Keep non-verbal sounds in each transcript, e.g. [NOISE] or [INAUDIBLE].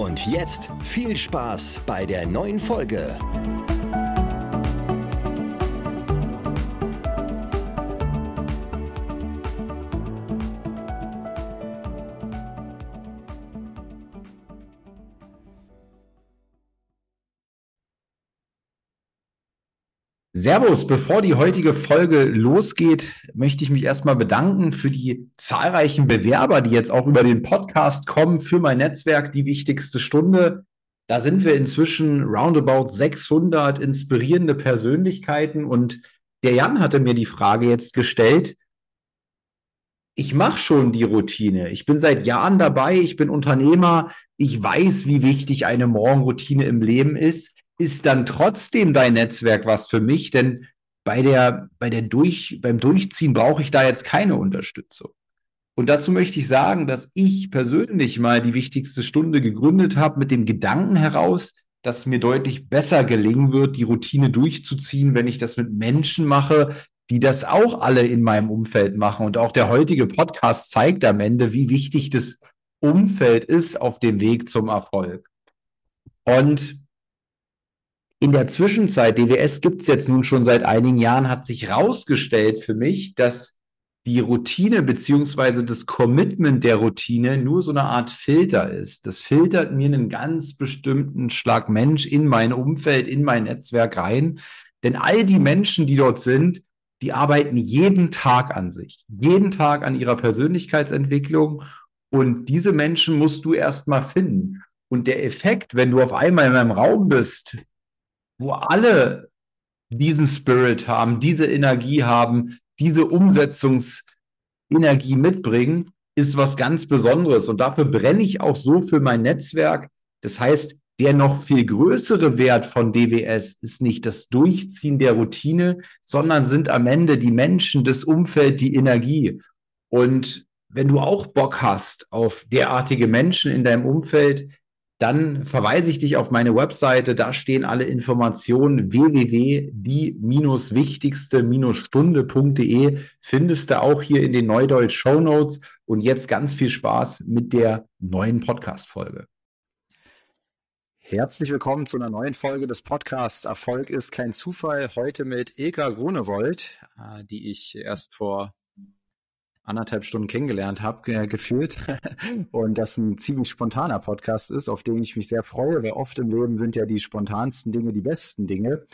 Und jetzt viel Spaß bei der neuen Folge. Servus, bevor die heutige Folge losgeht, möchte ich mich erstmal bedanken für die zahlreichen Bewerber, die jetzt auch über den Podcast kommen für mein Netzwerk, die wichtigste Stunde. Da sind wir inzwischen roundabout 600 inspirierende Persönlichkeiten und der Jan hatte mir die Frage jetzt gestellt. Ich mache schon die Routine. Ich bin seit Jahren dabei. Ich bin Unternehmer. Ich weiß, wie wichtig eine Morgenroutine im Leben ist ist dann trotzdem dein Netzwerk was für mich, denn bei der, bei der Durch, beim Durchziehen brauche ich da jetzt keine Unterstützung. Und dazu möchte ich sagen, dass ich persönlich mal die wichtigste Stunde gegründet habe mit dem Gedanken heraus, dass mir deutlich besser gelingen wird, die Routine durchzuziehen, wenn ich das mit Menschen mache, die das auch alle in meinem Umfeld machen. Und auch der heutige Podcast zeigt am Ende, wie wichtig das Umfeld ist auf dem Weg zum Erfolg. Und in der Zwischenzeit, DWS gibt es jetzt nun schon seit einigen Jahren, hat sich herausgestellt für mich, dass die Routine beziehungsweise das Commitment der Routine nur so eine Art Filter ist. Das filtert mir einen ganz bestimmten Schlag Mensch in mein Umfeld, in mein Netzwerk rein. Denn all die Menschen, die dort sind, die arbeiten jeden Tag an sich, jeden Tag an ihrer Persönlichkeitsentwicklung. Und diese Menschen musst du erst mal finden. Und der Effekt, wenn du auf einmal in einem Raum bist, wo alle diesen Spirit haben, diese Energie haben, diese Umsetzungsenergie mitbringen, ist was ganz Besonderes. Und dafür brenne ich auch so für mein Netzwerk. Das heißt, der noch viel größere Wert von DWS ist nicht das Durchziehen der Routine, sondern sind am Ende die Menschen, das Umfeld, die Energie. Und wenn du auch Bock hast auf derartige Menschen in deinem Umfeld, dann verweise ich dich auf meine Webseite. Da stehen alle Informationen www.die-wichtigste-stunde.de findest du auch hier in den Neudeutsch Show Notes. Und jetzt ganz viel Spaß mit der neuen Podcast-Folge. Herzlich willkommen zu einer neuen Folge des Podcasts Erfolg ist kein Zufall. Heute mit Ilka Grunewold, äh, die ich erst vor anderthalb Stunden kennengelernt habe, äh, gefühlt. [LAUGHS] Und das ein ziemlich spontaner Podcast ist, auf den ich mich sehr freue, weil oft im Leben sind ja die spontansten Dinge die besten Dinge.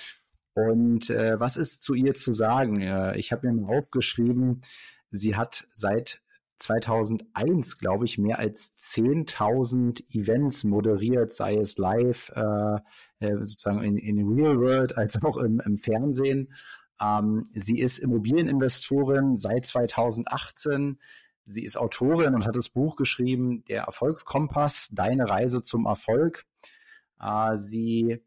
Und äh, was ist zu ihr zu sagen? Äh, ich habe mir mal aufgeschrieben, sie hat seit 2001, glaube ich, mehr als 10.000 Events moderiert, sei es live, äh, äh, sozusagen in, in Real World, als auch im, im Fernsehen. Ähm, sie ist Immobilieninvestorin seit 2018. Sie ist Autorin und hat das Buch geschrieben, Der Erfolgskompass, Deine Reise zum Erfolg. Äh, sie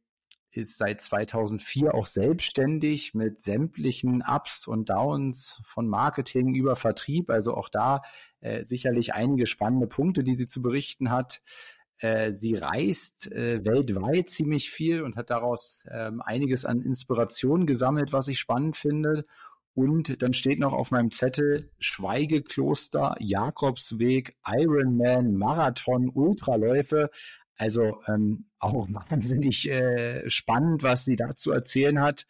ist seit 2004 auch selbstständig mit sämtlichen Ups und Downs von Marketing über Vertrieb. Also auch da äh, sicherlich einige spannende Punkte, die sie zu berichten hat. Äh, sie reist äh, weltweit ziemlich viel und hat daraus ähm, einiges an Inspiration gesammelt, was ich spannend finde. Und dann steht noch auf meinem Zettel Schweigekloster, Jakobsweg, Ironman, Marathon, Ultraläufe. Also ähm, auch [LAUGHS] wahnsinnig äh, spannend, was sie dazu erzählen hat.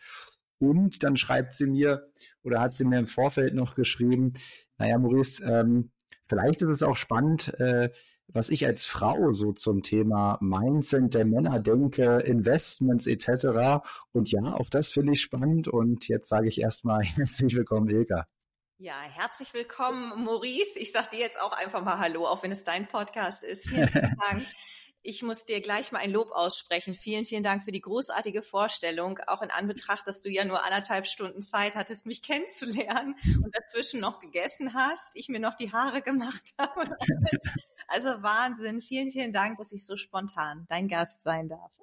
Und dann schreibt sie mir oder hat sie mir im Vorfeld noch geschrieben, naja, Maurice, ähm, vielleicht ist es auch spannend, äh, was ich als Frau so zum Thema Mindset der Männer denke, Investments etc. Und ja, auch das finde ich spannend. Und jetzt sage ich erstmal [LAUGHS] herzlich willkommen, Ilka. Ja, herzlich willkommen, Maurice. Ich sage dir jetzt auch einfach mal Hallo, auch wenn es dein Podcast ist. Vielen, [LAUGHS] vielen Dank. Ich muss dir gleich mal ein Lob aussprechen. Vielen, vielen Dank für die großartige Vorstellung, auch in Anbetracht, dass du ja nur anderthalb Stunden Zeit hattest, mich [LAUGHS] kennenzulernen und dazwischen noch gegessen hast, ich mir noch die Haare gemacht [LAUGHS] habe. Also Wahnsinn. Vielen, vielen Dank, dass ich so spontan dein Gast sein darf.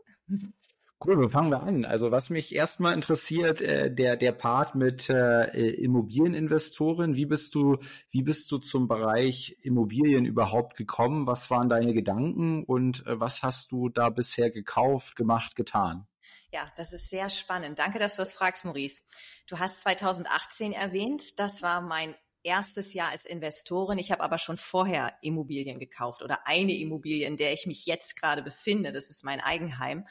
Cool, wo fangen wir an? Also was mich erstmal interessiert, äh, der der Part mit äh, Immobilieninvestoren. Wie bist du wie bist du zum Bereich Immobilien überhaupt gekommen? Was waren deine Gedanken und äh, was hast du da bisher gekauft, gemacht, getan? Ja, das ist sehr spannend. Danke, dass du das fragst, Maurice. Du hast 2018 erwähnt. Das war mein erstes Jahr als Investorin. Ich habe aber schon vorher Immobilien gekauft oder eine Immobilie, in der ich mich jetzt gerade befinde. Das ist mein Eigenheim.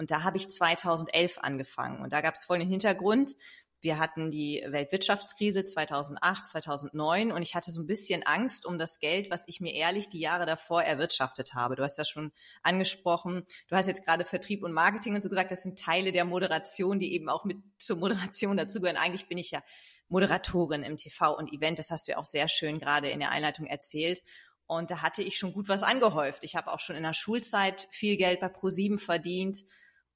Und da habe ich 2011 angefangen. Und da gab es folgenden Hintergrund. Wir hatten die Weltwirtschaftskrise 2008, 2009 und ich hatte so ein bisschen Angst um das Geld, was ich mir ehrlich die Jahre davor erwirtschaftet habe. Du hast ja schon angesprochen, du hast jetzt gerade Vertrieb und Marketing und so gesagt, das sind Teile der Moderation, die eben auch mit zur Moderation dazugehören. Eigentlich bin ich ja Moderatorin im TV und Event, das hast du ja auch sehr schön gerade in der Einleitung erzählt. Und da hatte ich schon gut was angehäuft. Ich habe auch schon in der Schulzeit viel Geld bei ProSieben verdient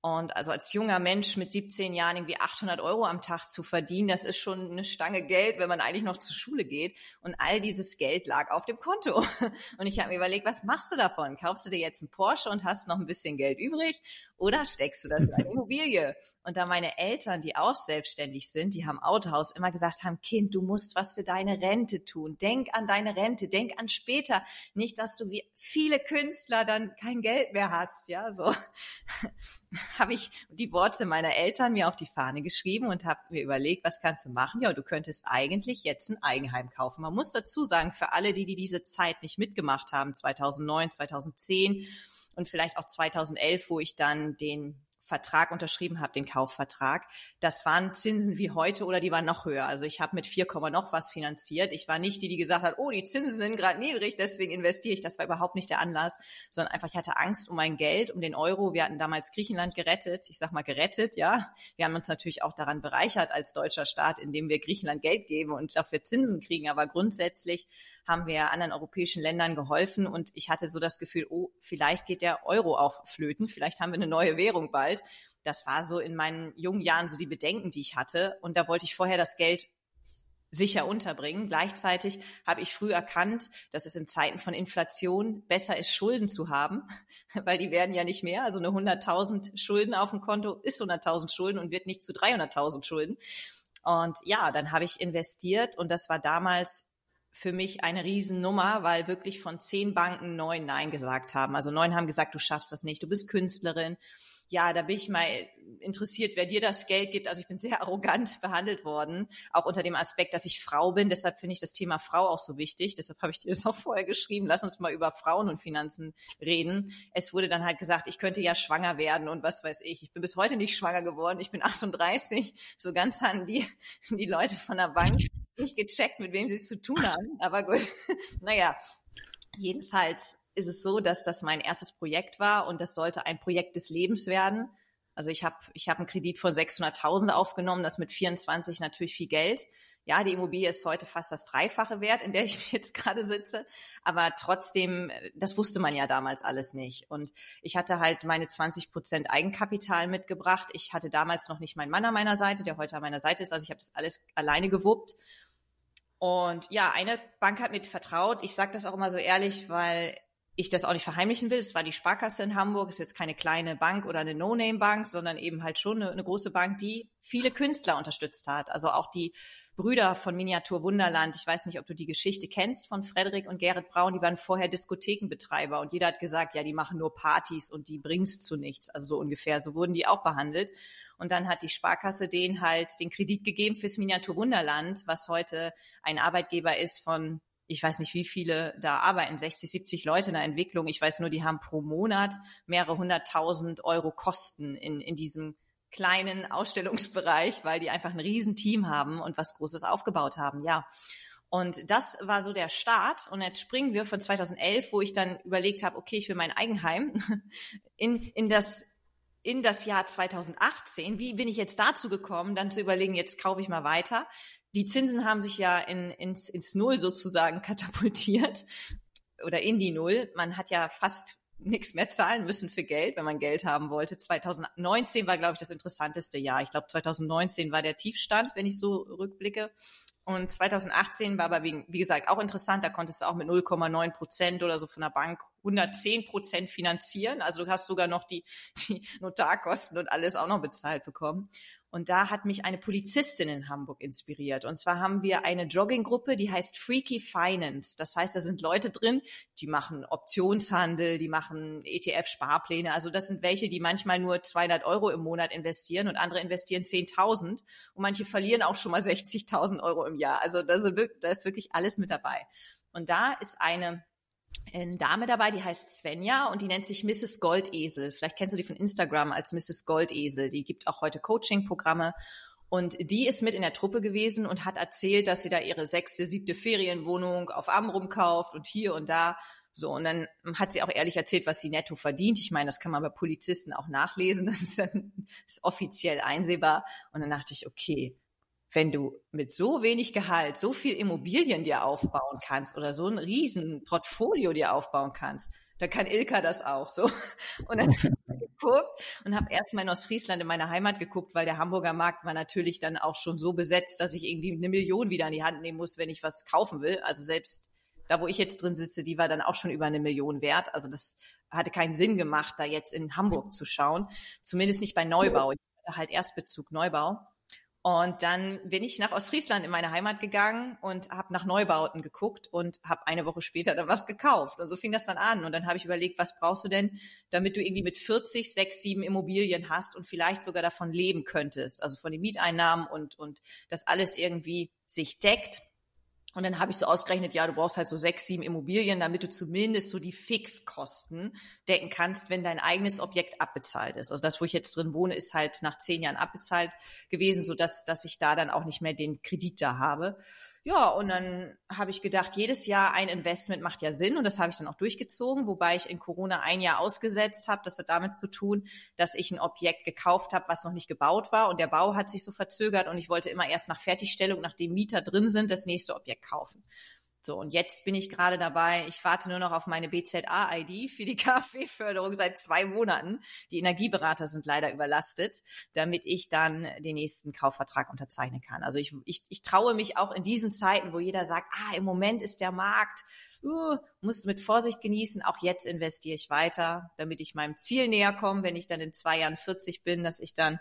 und also als junger Mensch mit 17 Jahren irgendwie 800 Euro am Tag zu verdienen, das ist schon eine Stange Geld, wenn man eigentlich noch zur Schule geht. Und all dieses Geld lag auf dem Konto. [LAUGHS] Und ich habe mir überlegt, was machst du davon? Kaufst du dir jetzt einen Porsche und hast noch ein bisschen Geld übrig oder steckst du das in eine Immobilie? Und da meine Eltern, die auch selbstständig sind, die haben Autohaus immer gesagt haben, Kind, du musst was für deine Rente tun. Denk an deine Rente, denk an später. Nicht, dass du wie viele Künstler dann kein Geld mehr hast. Ja, so [LAUGHS] habe ich die Worte meiner Eltern mir auf die Fahne geschrieben und habe mir überlegt, was kannst du machen? Ja, du könntest eigentlich jetzt ein Eigenheim kaufen. Man muss dazu sagen, für alle, die, die diese Zeit nicht mitgemacht haben, 2009, 2010, und vielleicht auch 2011, wo ich dann den Vertrag unterschrieben habe, den Kaufvertrag, das waren Zinsen wie heute oder die waren noch höher. Also ich habe mit 4, noch was finanziert. Ich war nicht die, die gesagt hat, oh, die Zinsen sind gerade niedrig, deswegen investiere ich. Das war überhaupt nicht der Anlass, sondern einfach, ich hatte Angst um mein Geld, um den Euro. Wir hatten damals Griechenland gerettet. Ich sag mal gerettet, ja. Wir haben uns natürlich auch daran bereichert als deutscher Staat, indem wir Griechenland Geld geben und dafür Zinsen kriegen. Aber grundsätzlich haben wir anderen europäischen Ländern geholfen und ich hatte so das Gefühl, oh, vielleicht geht der Euro auch flöten. Vielleicht haben wir eine neue Währung bald. Das war so in meinen jungen Jahren so die Bedenken, die ich hatte. Und da wollte ich vorher das Geld sicher unterbringen. Gleichzeitig habe ich früh erkannt, dass es in Zeiten von Inflation besser ist, Schulden zu haben, [LAUGHS] weil die werden ja nicht mehr. Also eine 100.000 Schulden auf dem Konto ist 100.000 Schulden und wird nicht zu 300.000 Schulden. Und ja, dann habe ich investiert und das war damals für mich eine Riesennummer, weil wirklich von zehn Banken neun Nein gesagt haben. Also neun haben gesagt, du schaffst das nicht, du bist Künstlerin ja, da bin ich mal interessiert, wer dir das Geld gibt. Also ich bin sehr [LAUGHS] arrogant behandelt worden, auch unter dem Aspekt, dass ich Frau bin. Deshalb finde ich das Thema Frau auch so wichtig. Deshalb habe ich dir das auch vorher geschrieben. Lass uns mal über Frauen und Finanzen reden. Es wurde dann halt gesagt, ich könnte ja schwanger werden und was weiß ich. Ich bin bis heute nicht schwanger geworden. Ich bin [LAUGHS] 38. So ganz haben die, die Leute von der Bank nicht gecheckt, mit wem sie es zu tun haben. Aber gut, [LAUGHS] naja, jedenfalls ist es so, dass das mein erstes Projekt war und das sollte ein Projekt des Lebens werden. Also ich habe ich hab einen Kredit von 600.000 aufgenommen, das mit 24 natürlich viel Geld. Ja, die Immobilie ist heute fast das Dreifache wert, in der ich [LAUGHS] jetzt gerade sitze. Aber trotzdem, das wusste man ja damals alles nicht. Und ich hatte halt meine 20 Prozent Eigenkapital mitgebracht. Ich hatte damals noch nicht meinen Mann an meiner Seite, der heute an meiner Seite ist. Also ich habe das alles alleine gewuppt. Und ja, eine Bank hat mir vertraut. Ich sage das auch immer so ehrlich, weil ich das auch nicht verheimlichen will. Es war die Sparkasse in Hamburg, ist jetzt keine kleine Bank oder eine No-Name-Bank, sondern eben halt schon eine, eine, große Bank, die viele Künstler unterstützt hat. Also auch die Brüder von Miniatur Wunderland. Ich weiß nicht, ob du die Geschichte kennst von Frederik und Gerrit Braun. Die waren vorher Diskothekenbetreiber und jeder hat gesagt, ja, die machen nur Partys und die bringt's zu nichts. Also so ungefähr. So wurden die auch behandelt. Und dann hat die Sparkasse denen halt den Kredit gegeben fürs Miniatur Wunderland, was heute ein Arbeitgeber ist von ich weiß nicht, wie viele da arbeiten, 60, 70 Leute in der Entwicklung. Ich weiß nur, die haben pro Monat mehrere hunderttausend Euro Kosten in, in diesem kleinen Ausstellungsbereich, weil die einfach ein Riesenteam haben und was Großes aufgebaut haben, ja. Und das war so der Start. Und jetzt springen wir von 2011, wo ich dann überlegt habe, okay, ich will mein Eigenheim, [LAUGHS] in, in das in das Jahr 2018. Wie bin ich jetzt dazu gekommen, dann zu überlegen, jetzt kaufe ich mal weiter die Zinsen haben sich ja in, ins, ins Null sozusagen katapultiert oder in die Null. Man hat ja fast nichts mehr zahlen müssen für Geld, wenn man Geld haben wollte. 2019 war, glaube ich, das interessanteste Jahr. Ich glaube, 2019 war der Tiefstand, wenn ich so rückblicke. Und 2018 war aber, wie, wie gesagt, auch interessant. Da konntest du auch mit 0,9 Prozent oder so von der Bank 110 Prozent finanzieren. Also du hast sogar noch die, die Notarkosten und alles auch noch bezahlt bekommen. Und da hat mich eine Polizistin in Hamburg inspiriert. Und zwar haben wir eine Jogginggruppe, die heißt Freaky Finance. Das heißt, da sind Leute drin, die machen Optionshandel, die machen ETF-Sparpläne. Also das sind welche, die manchmal nur 200 Euro im Monat investieren und andere investieren 10.000. Und manche verlieren auch schon mal 60.000 Euro im Jahr. Also da ist wirklich alles mit dabei. Und da ist eine eine Dame dabei, die heißt Svenja und die nennt sich Mrs. Goldesel. Vielleicht kennst du die von Instagram als Mrs. Goldesel. Die gibt auch heute Coaching-Programme. Und die ist mit in der Truppe gewesen und hat erzählt, dass sie da ihre sechste, siebte Ferienwohnung auf Amrum kauft und hier und da. So, und dann hat sie auch ehrlich erzählt, was sie netto verdient. Ich meine, das kann man bei Polizisten auch nachlesen. Das ist dann ist offiziell einsehbar. Und dann dachte ich, okay, wenn du mit so wenig Gehalt so viel Immobilien dir aufbauen kannst oder so ein riesen Portfolio dir aufbauen kannst, dann kann Ilka das auch so. [LAUGHS] Und dann habe ich geguckt und habe erstmal in Ostfriesland in meiner Heimat geguckt, weil der Hamburger Markt war natürlich dann auch schon so besetzt, dass ich irgendwie eine Million wieder in die Hand nehmen muss, wenn ich was kaufen will. Also selbst da, wo ich jetzt drin sitze, die war dann auch schon über eine Million wert. Also das hatte keinen Sinn gemacht, da jetzt in Hamburg zu schauen. Zumindest nicht bei Neubau. Ich hatte halt Erstbezug Neubau. Und dann bin ich nach Ostfriesland in meine Heimat gegangen und habe nach Neubauten geguckt und habe eine Woche später dann was gekauft. Und so fing das dann an. Und dann habe ich überlegt, was brauchst du denn, damit du irgendwie mit 40, 6, 7 Immobilien hast und vielleicht sogar davon leben könntest. Also von den Mieteinnahmen und, und das alles irgendwie sich deckt. Und dann habe ich so ausgerechnet, ja, du brauchst halt so sechs, sieben Immobilien, damit du zumindest so die Fixkosten decken kannst, wenn dein eigenes Objekt abbezahlt ist. Also das, wo ich jetzt drin wohne, ist halt nach zehn Jahren abbezahlt gewesen, so dass, dass ich da dann auch nicht mehr den Kredit da habe. Ja, und dann habe ich gedacht, jedes Jahr ein Investment macht ja Sinn und das habe ich dann auch durchgezogen, wobei ich in Corona ein Jahr ausgesetzt habe. Das hat damit zu tun, dass ich ein Objekt gekauft habe, was noch nicht gebaut war und der Bau hat sich so verzögert und ich wollte immer erst nach Fertigstellung, nachdem Mieter drin sind, das nächste Objekt kaufen. So, und jetzt bin ich gerade dabei, ich warte nur noch auf meine BZA-ID für die [LAUGHS] KfW-Förderung seit zwei Monaten. Die Energieberater sind leider überlastet, damit ich dann den nächsten Kaufvertrag unterzeichnen kann. Also ich, ich, ich traue mich auch in diesen Zeiten, wo jeder sagt, ah, im Moment ist der Markt, uh, muss mit Vorsicht genießen. Auch jetzt investiere ich weiter, damit ich meinem Ziel näher komme, wenn ich dann in zwei Jahren 40 bin, dass ich dann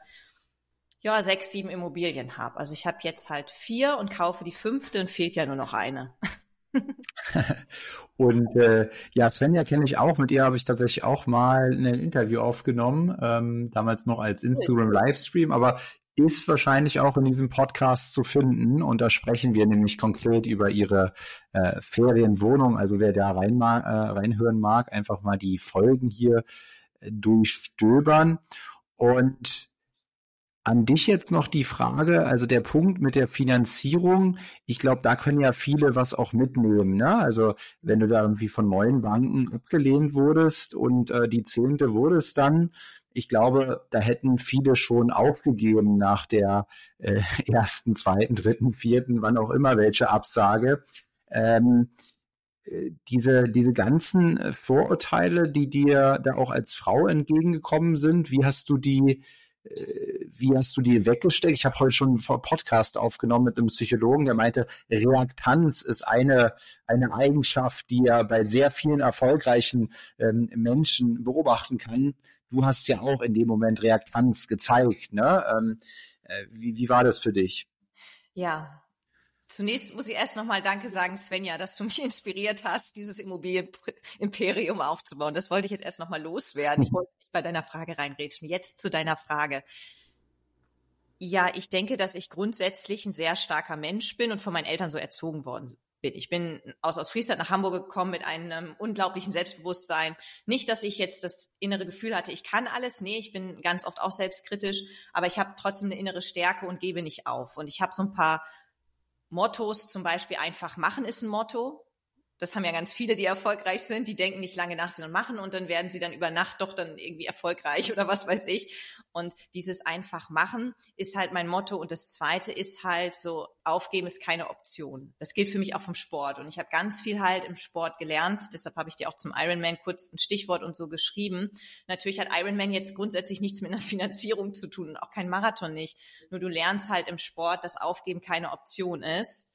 ja, sechs, sieben Immobilien habe. Also ich habe jetzt halt vier und kaufe die fünfte und fehlt ja nur noch eine. [LAUGHS] [LAUGHS] und äh, ja, Svenja kenne ich auch. Mit ihr habe ich tatsächlich auch mal ein Interview aufgenommen, ähm, damals noch als Instagram Livestream, aber ist wahrscheinlich auch in diesem Podcast zu finden. Und da sprechen wir nämlich konkret über ihre äh, Ferienwohnung. Also wer da rein äh, reinhören mag, einfach mal die Folgen hier äh, durchstöbern. Und an dich jetzt noch die Frage, also der Punkt mit der Finanzierung, ich glaube, da können ja viele was auch mitnehmen. Ne? Also wenn du da irgendwie von neuen Banken abgelehnt wurdest und äh, die zehnte wurde es dann, ich glaube, da hätten viele schon aufgegeben nach der äh, [LAUGHS] ersten, zweiten, dritten, vierten, wann auch immer welche Absage. Ähm, äh, diese, diese ganzen äh, Vorurteile, die dir da auch als Frau entgegengekommen sind, wie hast du die wie hast du die weggesteckt? Ich habe heute schon einen Podcast aufgenommen mit einem Psychologen, der meinte, Reaktanz ist eine, eine Eigenschaft, die er bei sehr vielen erfolgreichen ähm, Menschen beobachten kann. Du hast ja auch in dem Moment Reaktanz gezeigt. Ne? Ähm, äh, wie, wie war das für dich? Ja, Zunächst muss ich erst nochmal Danke sagen, Svenja, dass du mich inspiriert hast, dieses Immobilienimperium aufzubauen. Das wollte ich jetzt erst nochmal loswerden. [LAUGHS] Ich wollte bei deiner Frage reinrätschen. Jetzt zu deiner Frage. Ja, ich denke, dass ich grundsätzlich ein sehr starker Mensch bin und von meinen Eltern so erzogen worden bin. Ich bin aus, aus Friesland nach Hamburg gekommen mit einem unglaublichen Selbstbewusstsein. Nicht, dass ich jetzt das innere Gefühl hatte, ich kann alles. Nee, ich bin ganz oft auch selbstkritisch, aber ich habe trotzdem eine innere Stärke und gebe nicht auf. Und ich habe so ein paar Mottos zum Beispiel einfach machen ist ein Motto. Das haben ja ganz viele, die erfolgreich sind. Die denken nicht lange nach, sondern machen und dann werden sie dann über Nacht doch dann irgendwie erfolgreich [LAUGHS] oder was weiß ich. Und dieses einfach machen ist halt mein Motto. Und das zweite ist halt so, aufgeben ist keine Option. Das gilt für mich auch vom Sport. Und ich habe ganz viel halt im Sport gelernt. Deshalb habe ich dir auch zum Ironman kurz ein Stichwort und so geschrieben. Natürlich hat Ironman jetzt grundsätzlich nichts mit einer Finanzierung zu tun und auch kein Marathon nicht. Nur du lernst halt im Sport, dass Aufgeben keine Option ist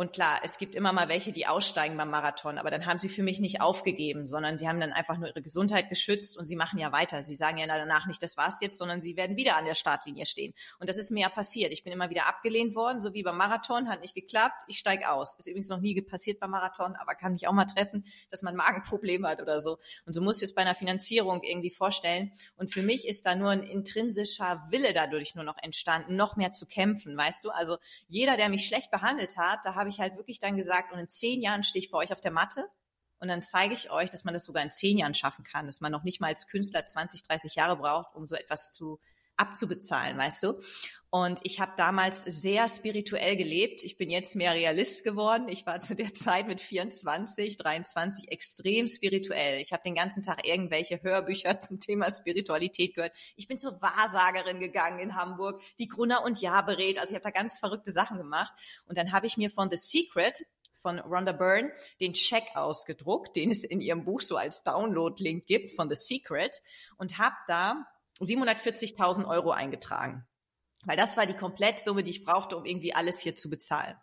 Und klar, es gibt immer mal welche, die aussteigen beim Marathon, aber dann haben sie für mich nicht aufgegeben, sondern sie haben dann einfach nur ihre Gesundheit geschützt und sie machen ja weiter. Sie sagen ja danach nicht, das war's jetzt, sondern sie werden wieder an der Startlinie stehen. Und das ist mir ja passiert. Ich bin immer wieder abgelehnt worden, so wie beim Marathon, hat nicht geklappt, ich steige aus. Ist übrigens noch nie passiert beim Marathon, aber kann mich auch mal treffen, dass man Magenprobleme hat oder so. Und so muss ich es bei einer Finanzierung irgendwie vorstellen. Und für mich ist da nur ein intrinsischer Wille dadurch nur noch entstanden, noch mehr zu kämpfen, weißt du? Also jeder, der mich schlecht behandelt hat, da habe ich halt wirklich dann gesagt, und in zehn Jahren stehe ich bei euch auf der Matte. Und dann zeige ich euch, dass man das sogar in zehn Jahren schaffen kann, dass man noch nicht mal als Künstler 20, 30 Jahre braucht, um so etwas zu abzubezahlen, weißt du? Und ich habe damals sehr spirituell gelebt. Ich bin jetzt mehr Realist geworden. Ich war zu der Zeit mit 24, 23 extrem spirituell. Ich habe den ganzen Tag irgendwelche Hörbücher zum Thema Spiritualität gehört. Ich bin zur Wahrsagerin gegangen in Hamburg, die Grunner und Ja berät. Also ich habe da ganz verrückte Sachen gemacht. Und dann habe ich mir von The Secret von Rhonda Byrne den Check ausgedruckt, den es in ihrem Buch so als Download-Link gibt von The Secret und habe da 740.000 Euro eingetragen. Weil das war die Komplettsumme, die ich brauchte, um irgendwie alles hier zu bezahlen.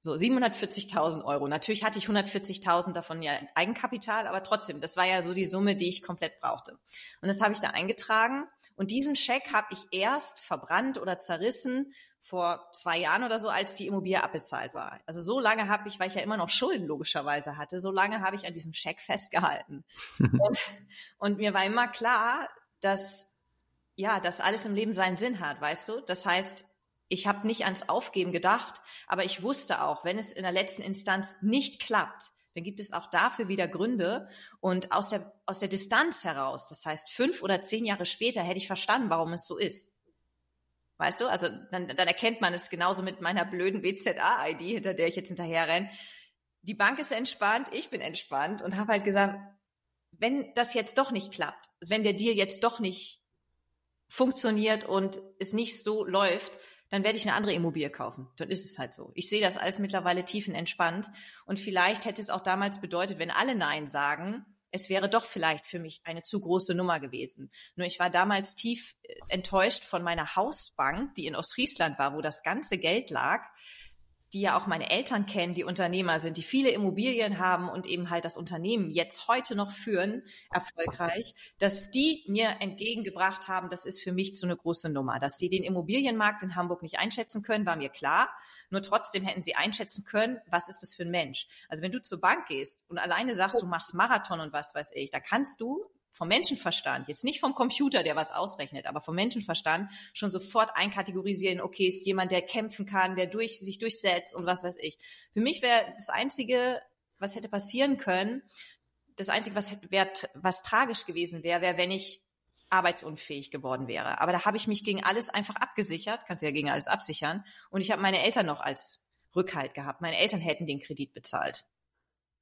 So, 740.000 Euro. Natürlich hatte ich 140.000 davon ja Eigenkapital, aber trotzdem, das war ja so die Summe, die ich komplett brauchte. Und das habe ich da eingetragen. Und diesen Scheck habe ich erst verbrannt oder zerrissen vor zwei Jahren oder so, als die Immobilie abbezahlt war. Also so lange habe ich, weil ich ja immer noch Schulden logischerweise hatte, so lange habe ich an diesem Scheck festgehalten. [LAUGHS] und, und mir war immer klar, dass ja, dass alles im Leben seinen Sinn hat, weißt du? Das heißt, ich habe nicht ans Aufgeben gedacht, aber ich wusste auch, wenn es in der letzten Instanz nicht klappt, dann gibt es auch dafür wieder Gründe. Und aus der, aus der Distanz heraus, das heißt fünf oder zehn Jahre später, hätte ich verstanden, warum es so ist. Weißt du, also dann, dann erkennt man es genauso mit meiner blöden BZA-ID, hinter der ich jetzt hinterher renne. Die Bank ist entspannt, ich bin entspannt und habe halt gesagt, wenn das jetzt doch nicht klappt, wenn der Deal jetzt doch nicht funktioniert und es nicht so läuft, dann werde ich eine andere Immobilie kaufen. Dann ist es halt so. Ich sehe das alles mittlerweile tiefenentspannt. Und vielleicht hätte es auch damals bedeutet, wenn alle Nein sagen, es wäre doch vielleicht für mich eine zu große Nummer gewesen. Nur ich war damals tief äh, enttäuscht von meiner Hausbank, die in Ostfriesland war, wo das ganze Geld lag, die ja auch meine Eltern kennen, die Unternehmer sind, die viele Immobilien haben und eben halt das Unternehmen jetzt heute noch führen, erfolgreich, dass die mir entgegengebracht haben, das ist für mich so eine große Nummer. Dass die den Immobilienmarkt in Hamburg nicht einschätzen können, war mir klar. Nur trotzdem hätten sie einschätzen können, was ist das für ein Mensch. Also wenn du zur Bank gehst und alleine sagst, du machst Marathon und was weiß ich, da kannst du vom Menschenverstand, jetzt nicht vom Computer, der was ausrechnet, aber vom Menschenverstand schon sofort einkategorisieren, okay, ist jemand, der kämpfen kann, der durch, sich durchsetzt und was weiß ich. Für mich wäre das Einzige, was hätte passieren können, das Einzige, was, wär, was tragisch gewesen wäre, wäre, wenn ich arbeitsunfähig geworden wäre. Aber da habe ich mich gegen alles einfach abgesichert, kannst du ja gegen alles absichern. Und ich habe meine Eltern noch als Rückhalt gehabt. Meine Eltern hätten den Kredit bezahlt.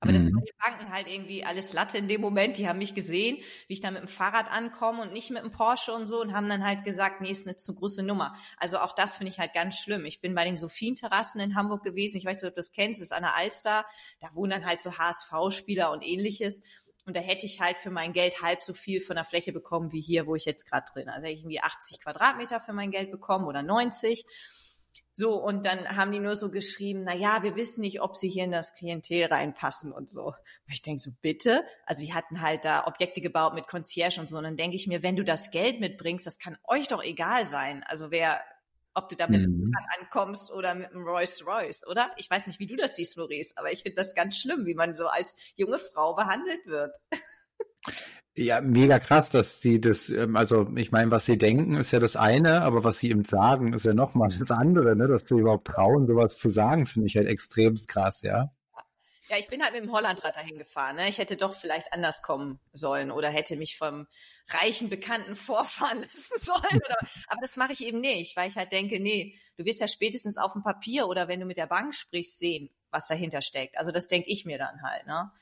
Aber das mhm. war den Banken halt irgendwie alles Latte in dem Moment. Die haben mich gesehen, wie ich da mit dem Fahrrad ankomme und nicht mit dem Porsche und so und haben dann halt gesagt, nee, ist eine zu große Nummer. Also auch das finde ich halt ganz schlimm. Ich bin bei den Sophienterrassen in Hamburg gewesen. Ich weiß nicht, ob du das kennst. Das ist an der Alster. Da wohnen dann halt so HSV-Spieler und ähnliches. Und da hätte ich halt für mein Geld halb so viel von der Fläche bekommen wie hier, wo ich jetzt gerade drin. Also hätte ich irgendwie 80 Quadratmeter für mein Geld bekommen oder 90. So, und dann haben die nur so geschrieben, na ja, wir wissen nicht, ob sie hier in das Klientel reinpassen und so. Und ich denke so, bitte? Also die hatten halt da Objekte gebaut mit Concierge und so. Und dann denke ich mir, wenn du das Geld mitbringst, das kann euch doch egal sein. Also wer, ob du da mit mhm. ankommst oder mit einem Rolls Royce, oder? Ich weiß nicht, wie du das siehst, Maurice, aber ich finde das ganz schlimm, wie man so als junge Frau behandelt wird. [LAUGHS] Ja, mega krass, dass sie das, ähm, also ich meine, was sie denken, ist ja das eine, aber was sie ihm sagen, ist ja nochmal das andere, ne? Dass sie überhaupt trauen, sowas zu sagen, finde ich halt extrem krass, ja. Ja, ich bin halt mit dem Hollandrad dahin gefahren. Ne? Ich hätte doch vielleicht anders kommen sollen oder hätte mich vom reichen Bekannten vorfahren [LAUGHS] lassen sollen. Oder, aber das mache ich eben nicht, weil ich halt denke, nee, du wirst ja spätestens auf dem Papier oder wenn du mit der Bank sprichst, sehen, was dahinter steckt. Also das denke ich mir dann halt. Ne?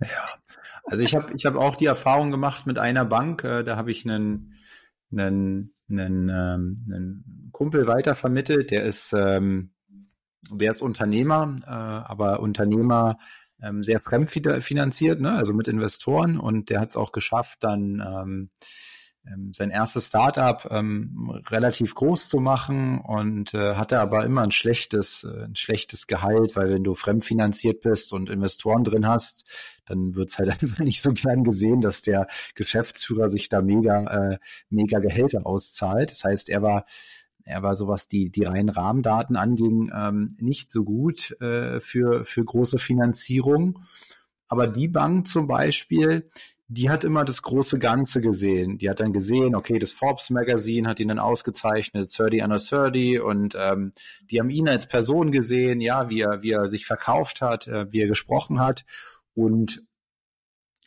Ja, also ich habe ich hab auch die Erfahrung gemacht mit einer Bank, äh, da habe ich einen, einen, einen, ähm, einen Kumpel weitervermittelt, der ist, ähm, der ist Unternehmer, äh, aber Unternehmer ähm, sehr fremdfinanziert, ne? also mit Investoren und der hat es auch geschafft, dann ähm, sein erstes Startup ähm, relativ groß zu machen und äh, hatte aber immer ein schlechtes, äh, ein schlechtes Gehalt, weil wenn du fremdfinanziert bist und Investoren drin hast, dann wird's halt [LAUGHS] einfach nicht so gern gesehen, dass der Geschäftsführer sich da mega, äh, mega Gehälter auszahlt. Das heißt, er war er war so was die, die reinen Rahmendaten anging, ähm, nicht so gut äh, für, für große Finanzierung. Aber die Bank zum Beispiel, die hat immer das große Ganze gesehen. Die hat dann gesehen, okay, das Forbes Magazine hat ihn dann ausgezeichnet, 30 under 30 und ähm, die haben ihn als Person gesehen, ja, wie er, wie er sich verkauft hat, äh, wie er gesprochen hat und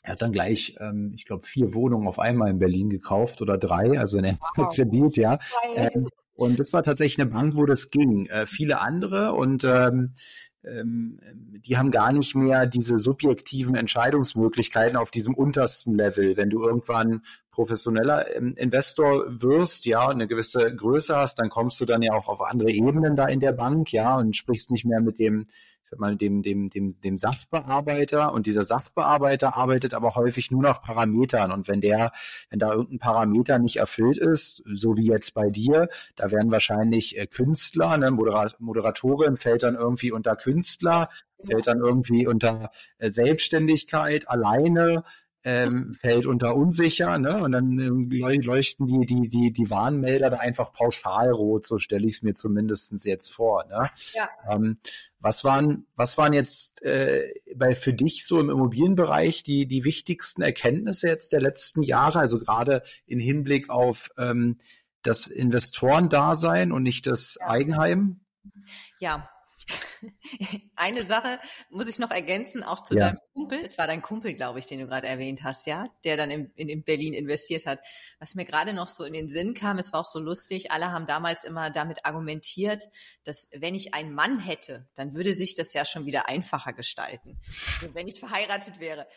er hat dann gleich, ähm, ich glaube, vier Wohnungen auf einmal in Berlin gekauft oder drei, also ein erster wow. Kredit, ja. Ähm, und das war tatsächlich eine Bank, wo das ging. Äh, viele andere und ähm, die haben gar nicht mehr diese subjektiven Entscheidungsmöglichkeiten auf diesem untersten Level. Wenn du irgendwann professioneller ähm, Investor wirst, ja, eine gewisse Größe hast, dann kommst du dann ja auch auf andere Ebenen da in der Bank, ja, und sprichst nicht mehr mit dem ich sag mal, dem, dem, dem, dem Sachbearbeiter und dieser Sachbearbeiter arbeitet aber häufig nur nach Parametern. Und wenn der, wenn da irgendein Parameter nicht erfüllt ist, so wie jetzt bei dir, da werden wahrscheinlich äh, Künstler, ne, Moderat Moderatorin fällt dann irgendwie unter Künstler, fällt dann irgendwie unter äh, Selbstständigkeit alleine, ähm, fällt unter unsicher, ne? Und dann ähm, leuchten die, die, die, die Warnmelder da einfach pauschal rot, so stelle ich es mir zumindestens jetzt vor. Ne? Ja. Ähm, was waren, was waren jetzt äh, bei für dich so im Immobilienbereich die, die wichtigsten Erkenntnisse jetzt der letzten Jahre, also gerade in Hinblick auf ähm, das Investorendasein und nicht das ja. Eigenheim? Ja, [LAUGHS] eine Sache muss ich noch ergänzen, auch zu ja. deinem Kumpel. Es war dein Kumpel, glaube ich, den du gerade erwähnt hast, ja, der dann in, in, in Berlin investiert hat. Was mir gerade noch so in den Sinn kam, es war auch so lustig, alle haben damals immer damit argumentiert, dass wenn ich einen Mann hätte, dann würde sich das ja schon wieder einfacher gestalten. Also wenn ich verheiratet wäre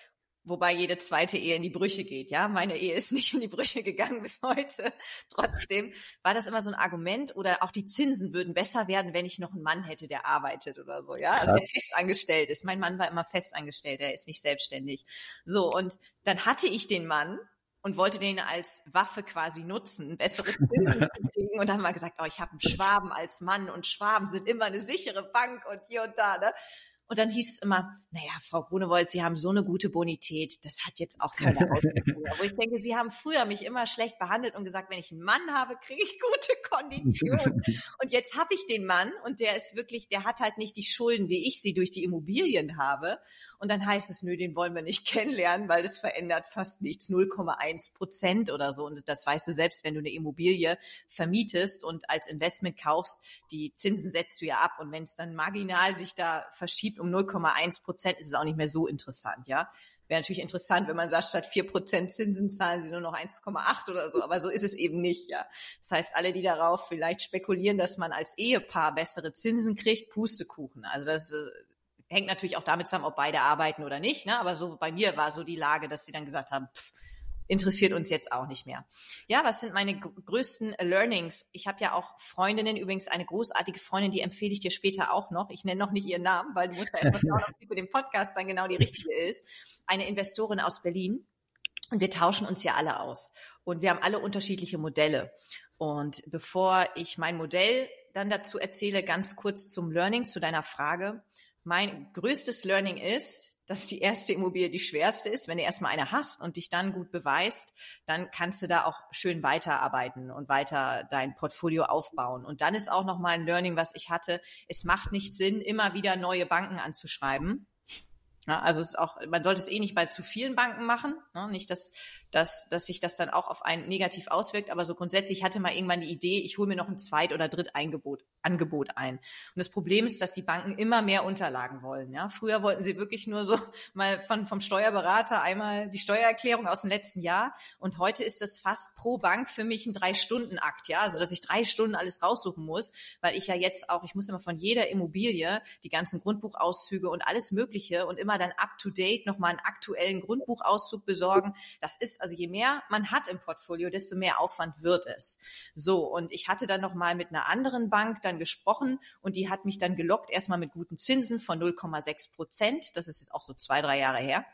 wobei jede zweite Ehe in die Brüche geht. Ja, meine Ehe ist nicht in die Brüche gegangen bis heute. [LAUGHS] Trotzdem war das immer so ein Argument oder auch die Zinsen würden besser werden, wenn ich noch einen Mann hätte, der arbeitet oder so. Ja, also der festangestellt ist. Mein Mann war immer festangestellt, der ist nicht selbstständig. So und dann hatte ich den Mann und wollte den als Waffe quasi nutzen, bessere Zinsen zu [LAUGHS] kriegen. Und dann haben wir gesagt, oh, ich habe einen Schwaben als Mann und Schwaben sind immer eine sichere Bank und hier und da. Ne? Und dann hieß es immer, naja, Frau Grunewold, Sie haben so eine gute Bonität, das hat jetzt auch keine [LAUGHS] Auswirkungen. Aber ich denke, Sie haben früher mich immer schlecht behandelt und gesagt, wenn ich einen Mann habe, kriege ich gute Konditionen. [LAUGHS] und jetzt habe ich den Mann und der ist wirklich, der hat halt nicht die Schulden, wie ich sie durch die Immobilien habe. Und dann heißt es, nö, den wollen wir nicht [LAUGHS] kennenlernen, weil das verändert fast nichts, 0,1 Prozent oder so. Und das weißt du selbst, wenn du eine Immobilie vermietest und als Investment kaufst, die Zinsen setzt du ja ab. Und wenn es dann marginal sich da verschiebt um 0,1 Prozent, ist es auch nicht mehr so interessant, ja. Wäre natürlich interessant, wenn man sagt, statt 4 Prozent Zinsen zahlen sie nur noch 1,8 oder so, aber so ist es eben nicht, ja. Das heißt, alle, die darauf vielleicht spekulieren, dass man als Ehepaar bessere Zinsen kriegt, Pustekuchen. Also das äh, hängt natürlich auch damit zusammen, ob beide arbeiten oder nicht, ne? aber so bei mir war so die Lage, dass sie dann gesagt haben, pff, interessiert uns jetzt auch nicht mehr. Ja, was sind meine größten Learnings? Ich habe ja auch Freundinnen, übrigens eine großartige Freundin, die empfehle ich dir später auch noch. Ich nenne noch nicht ihren Namen, weil du musst ja etwas schauen, ob für den Podcast dann genau die richtige ist. Eine Investorin aus Berlin. Und wir tauschen uns ja alle aus. Und wir haben alle unterschiedliche Modelle. Und bevor ich mein Modell dann dazu erzähle, ganz kurz zum Learning, zu deiner Frage. Mein größtes Learning ist, dass die erste Immobilie die schwerste ist. Wenn du erstmal eine hast und dich dann gut beweist, dann kannst du da auch schön weiterarbeiten und weiter dein Portfolio aufbauen. Und dann ist auch noch mal ein Learning, was ich hatte. Es macht nicht Sinn, immer wieder neue Banken anzuschreiben. Ja, also es ist auch, man sollte es eh nicht bei zu vielen Banken machen. Ne? Nicht, dass dass, dass sich das dann auch auf einen negativ auswirkt. Aber so grundsätzlich hatte mal irgendwann die Idee, ich hole mir noch ein Zweit- oder Dritteingebot Angebot ein. Und das Problem ist, dass die Banken immer mehr Unterlagen wollen. Ja, früher wollten sie wirklich nur so [LAUGHS] mal von, vom Steuerberater einmal die Steuererklärung aus dem letzten Jahr. Und heute ist das fast pro Bank für mich ein Drei-Stunden-Akt. Ja, also dass ich drei Stunden alles raussuchen muss, weil ich ja jetzt auch, ich muss immer von jeder Immobilie die ganzen Grundbuchauszüge und alles Mögliche und immer dann up to date nochmal einen aktuellen Grundbuchauszug besorgen. Das ist also je mehr man hat im Portfolio, desto mehr Aufwand wird es. So, und ich hatte dann nochmal mit einer anderen Bank dann gesprochen und die hat mich dann gelockt, erstmal mit guten Zinsen von 0,6 Prozent. Das ist jetzt auch so zwei, drei Jahre her.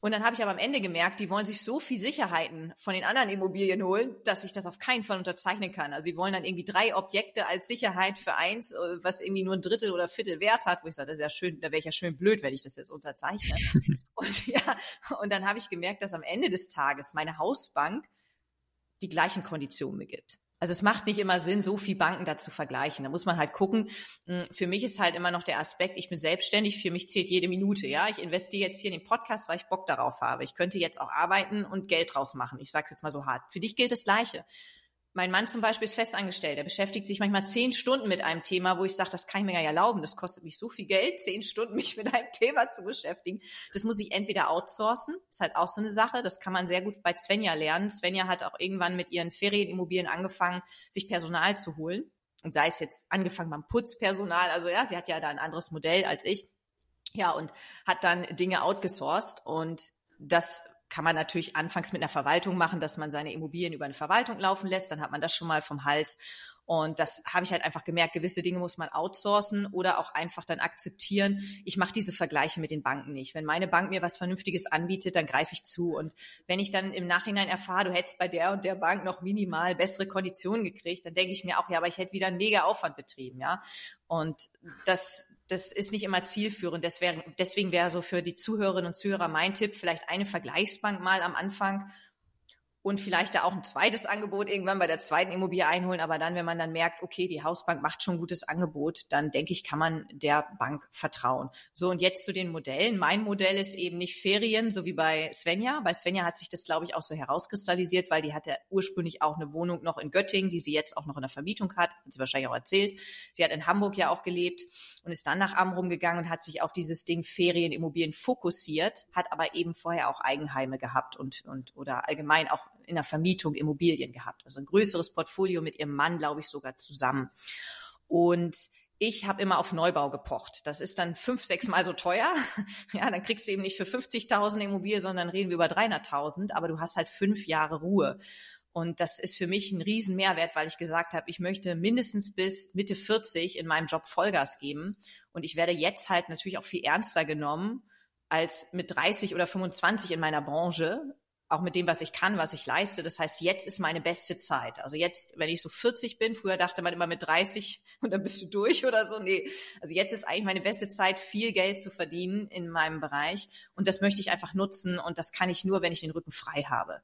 Und dann habe ich aber am Ende gemerkt, die wollen sich so viel Sicherheiten von den anderen Immobilien holen, dass ich das auf keinen Fall unterzeichnen kann. Also sie wollen dann irgendwie drei Objekte als Sicherheit für eins, äh, was irgendwie nur ein Drittel oder Viertel Wert hat, wo ich sage, das ist ja schön, da wäre ich ja schön blöd, wenn ich das jetzt unterzeichne. [LAUGHS] und ja, und dann habe ich gemerkt, dass am Ende des Tages meine Hausbank die gleichen Konditionen mir gibt. Also es macht nicht immer Sinn, so viel Banken da zu vergleichen. Da muss man halt gucken. Hm, für mich ist halt immer noch der Aspekt, ich bin selbstständig, für mich zählt jede Minute. Ja, ich investiere jetzt hier in den Podcast, weil ich Bock darauf habe. Ich könnte jetzt auch arbeiten und Geld draus machen. Ich sage es jetzt mal so hart. Für dich gilt das Gleiche. Mein Mann zum Beispiel ist festangestellt. Er beschäftigt sich manchmal zehn Stunden mit einem Thema, wo ich sage, das kann ich mir gar nicht erlauben. Das kostet mich so viel Geld, zehn Stunden mich mit einem [LAUGHS] Thema zu beschäftigen. Das muss ich entweder outsourcen. Das ist halt auch so eine Sache. Das kann man sehr gut bei Svenja lernen. Svenja hat auch irgendwann mit ihren Ferienimmobilien angefangen, sich Personal zu holen. Und sei es jetzt angefangen beim Putzpersonal. Also ja, sie hat ja da ein anderes Modell als ich. Ja, und hat dann Dinge outgesourced und das kann man natürlich anfangs mit einer Verwaltung machen, dass man seine Immobilien über eine Verwaltung laufen lässt. Dann hat man das schon mal vom Hals. Und das habe ich halt einfach gemerkt, gewisse Dinge muss man outsourcen oder auch einfach dann akzeptieren. Ich mache diese Vergleiche mit den Banken nicht. Wenn meine Bank mir was Vernünftiges anbietet, dann greife ich zu. Und wenn ich dann im Nachhinein erfahre, du hättest bei der und der Bank noch minimal bessere Konditionen gekriegt, dann denke ich mir auch, ja, aber ich hätte wieder einen mega Aufwand betrieben, ja. Und das, das ist nicht immer zielführend. Deswegen, deswegen wäre so für die Zuhörerinnen und Zuhörer mein Tipp, vielleicht eine Vergleichsbank mal am Anfang und vielleicht da auch ein zweites Angebot irgendwann bei der zweiten Immobilie einholen. Aber dann, wenn man dann merkt, okay, die Hausbank macht schon ein gutes Angebot, dann denke ich, kann man der Bank vertrauen. So, und jetzt zu den Modellen. Mein Modell ist eben nicht Ferien, so wie bei Svenja. Bei Svenja hat sich das, glaube ich, auch so herauskristallisiert, weil die hatte ursprünglich auch eine Wohnung noch in Göttingen, die sie jetzt auch noch in der Vermietung hat. Hat sie wahrscheinlich auch erzählt. Sie hat in Hamburg ja auch gelebt und ist dann nach Amrum gegangen und hat sich auf dieses Ding Ferienimmobilien fokussiert, hat aber eben vorher auch Eigenheime gehabt und, und oder allgemein auch in der Vermietung Immobilien gehabt. Also ein größeres Portfolio mit ihrem Mann, glaube ich, sogar zusammen. Und ich habe immer auf Neubau gepocht. Das ist dann fünf, sechs Mal so teuer. [LAUGHS] Ja, dann kriegst du eben nicht für 50.000 Immobilie, sondern reden wir über 300.000. Aber du hast halt fünf Jahre Ruhe. Und das ist für mich ein riesen Mehrwert, weil ich gesagt habe, ich möchte mindestens bis Mitte 40 in meinem Job Vollgas geben. Und ich werde jetzt halt natürlich auch viel ernster genommen als mit 30 oder 25 in meiner Branche, auch mit dem, was ich kann, was ich leiste. Das heißt, jetzt ist meine beste Zeit. Also jetzt, wenn ich so 40 bin, früher dachte man immer mit 30 [LAUGHS] und dann bist du durch oder so. Nee, also jetzt ist eigentlich meine beste Zeit, viel Geld zu verdienen in meinem Bereich. Und das möchte ich einfach nutzen und das kann ich nur, wenn ich den Rücken frei habe.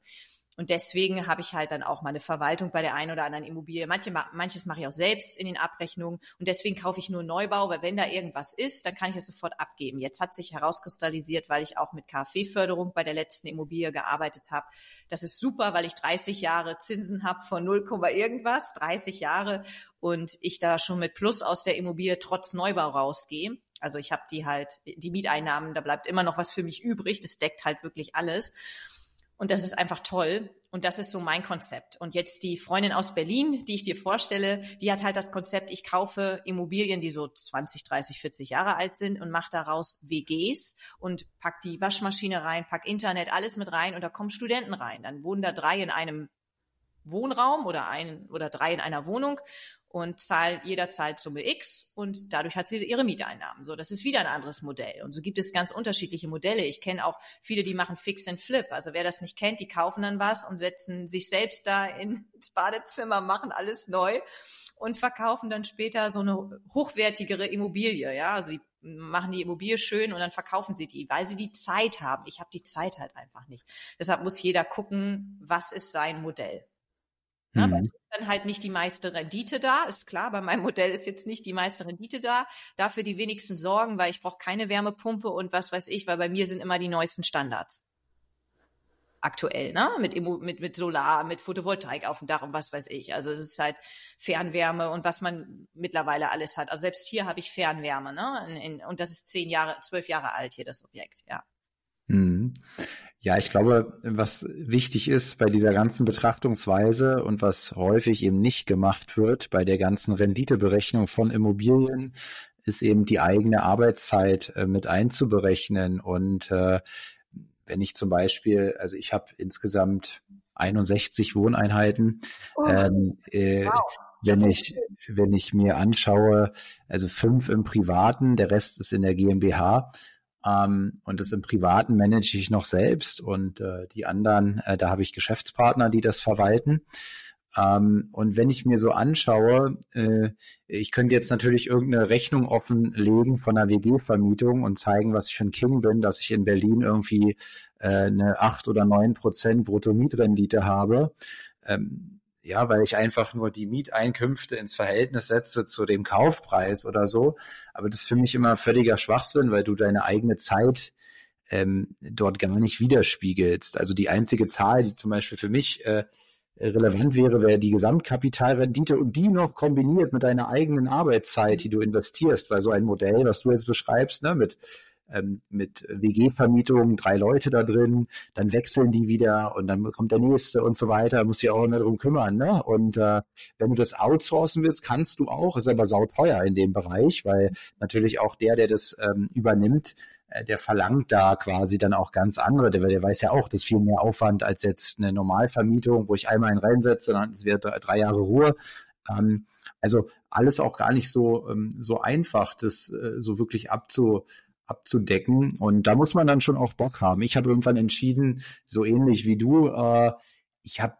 Und deswegen habe ich halt dann auch meine Verwaltung bei der einen oder anderen Immobilie. Manche, manches mache ich auch selbst in den Abrechnungen. Und deswegen kaufe ich nur Neubau, weil wenn da irgendwas ist, dann kann ich es sofort abgeben. Jetzt hat sich herauskristallisiert, weil ich auch mit KfW-Förderung bei der letzten Immobilie gearbeitet habe. Das ist super, weil ich 30 Jahre Zinsen habe von 0, irgendwas, 30 Jahre. Und ich da schon mit Plus aus der Immobilie trotz Neubau rausgehe. Also ich habe die halt, die Mieteinnahmen, da bleibt immer noch was für mich übrig. Das deckt halt wirklich alles. Und das ist einfach toll. Und das ist so mein Konzept. Und jetzt die Freundin aus Berlin, die ich dir vorstelle, die hat halt das Konzept, ich kaufe Immobilien, die so 20, 30, 40 Jahre alt sind und mache daraus WGs und pack die Waschmaschine rein, pack Internet, alles mit rein und da kommen Studenten rein. Dann wohnen da drei in einem Wohnraum oder ein oder drei in einer Wohnung und zahlt, jeder zahlt Summe X und dadurch hat sie ihre Mieteinnahmen. So, das ist wieder ein anderes Modell. Und so gibt es ganz unterschiedliche Modelle. Ich kenne auch viele, die machen Fix and Flip. Also wer das nicht kennt, die kaufen dann was und setzen sich selbst da ins Badezimmer, machen alles neu und verkaufen dann später so eine hochwertigere Immobilie. Ja, also die machen die Immobilie schön und dann verkaufen sie die, weil sie die Zeit haben. Ich habe die Zeit halt einfach nicht. Deshalb muss jeder gucken, was ist sein Modell. Ne? Mhm. Dann halt nicht die meiste Rendite da, ist klar. Bei meinem Modell ist jetzt nicht die meiste Rendite da. Dafür die wenigsten Sorgen, weil ich brauche keine Wärmepumpe und was weiß ich, weil bei mir sind immer die neuesten Standards. Aktuell, ne? Mit, mit, mit Solar, mit Photovoltaik auf dem Dach und was weiß ich. Also es ist halt Fernwärme und was man mittlerweile alles hat. Also selbst hier habe ich Fernwärme, ne? In, in, und das ist zehn Jahre, zwölf Jahre alt hier, das Objekt, ja. Mhm. Ja, ich glaube, was wichtig ist bei dieser ganzen Betrachtungsweise und was häufig eben nicht gemacht wird bei der ganzen Renditeberechnung von Immobilien, ist eben die eigene Arbeitszeit äh, mit einzuberechnen. Und äh, wenn ich zum Beispiel, also ich habe insgesamt 61 Wohneinheiten, oh, ähm, äh, wow. wenn ich wenn ich mir anschaue, also fünf im Privaten, der Rest ist in der GmbH Ähm, und das im Privaten manage ich noch selbst und äh, die anderen, äh, da habe ich Geschäftspartner, die das verwalten. Ähm, und wenn ich mir so anschaue, äh, ich könnte jetzt natürlich irgendeine Rechnung offenlegen von einer WG-Vermietung und zeigen, was ich für ein King bin, dass ich in Berlin irgendwie äh, eine acht oder neun Prozent Bruttomietrendite habe. Ähm, ja, weil ich einfach nur die Mieteinkünfte ins Verhältnis setze zu dem Kaufpreis oder so. Aber das ist für mich immer völliger Schwachsinn, weil du deine eigene Zeit ähm, dort gar nicht widerspiegelst. Also die einzige Zahl, die zum Beispiel für mich äh, relevant wäre, wäre die Gesamtkapitalrendite und die noch kombiniert mit deiner eigenen Arbeitszeit, die du investierst, weil so ein Modell, was du jetzt beschreibst, ne, mit ähm, mit WG-Vermietung, drei Leute da drin, dann wechseln die wieder und dann kommt der nächste und so weiter, muss ja auch immer darum kümmern. Ne? Und äh, wenn du das outsourcen willst, kannst du auch, ist aber sauteuer in dem Bereich, weil natürlich auch der, der das ähm, übernimmt, äh, der verlangt da quasi dann auch ganz andere. Der, der weiß ja auch, das ist viel mehr Aufwand als jetzt eine Normalvermietung, wo ich einmal einen reinsetze, dann wird drei Jahre Ruhe. Ähm, also alles auch gar nicht so, ähm, so einfach, das äh, so wirklich abzu, abzudecken. Und da muss man dann schon auch Bock haben. Ich habe irgendwann entschieden, so ähnlich wie du, äh, ich habe,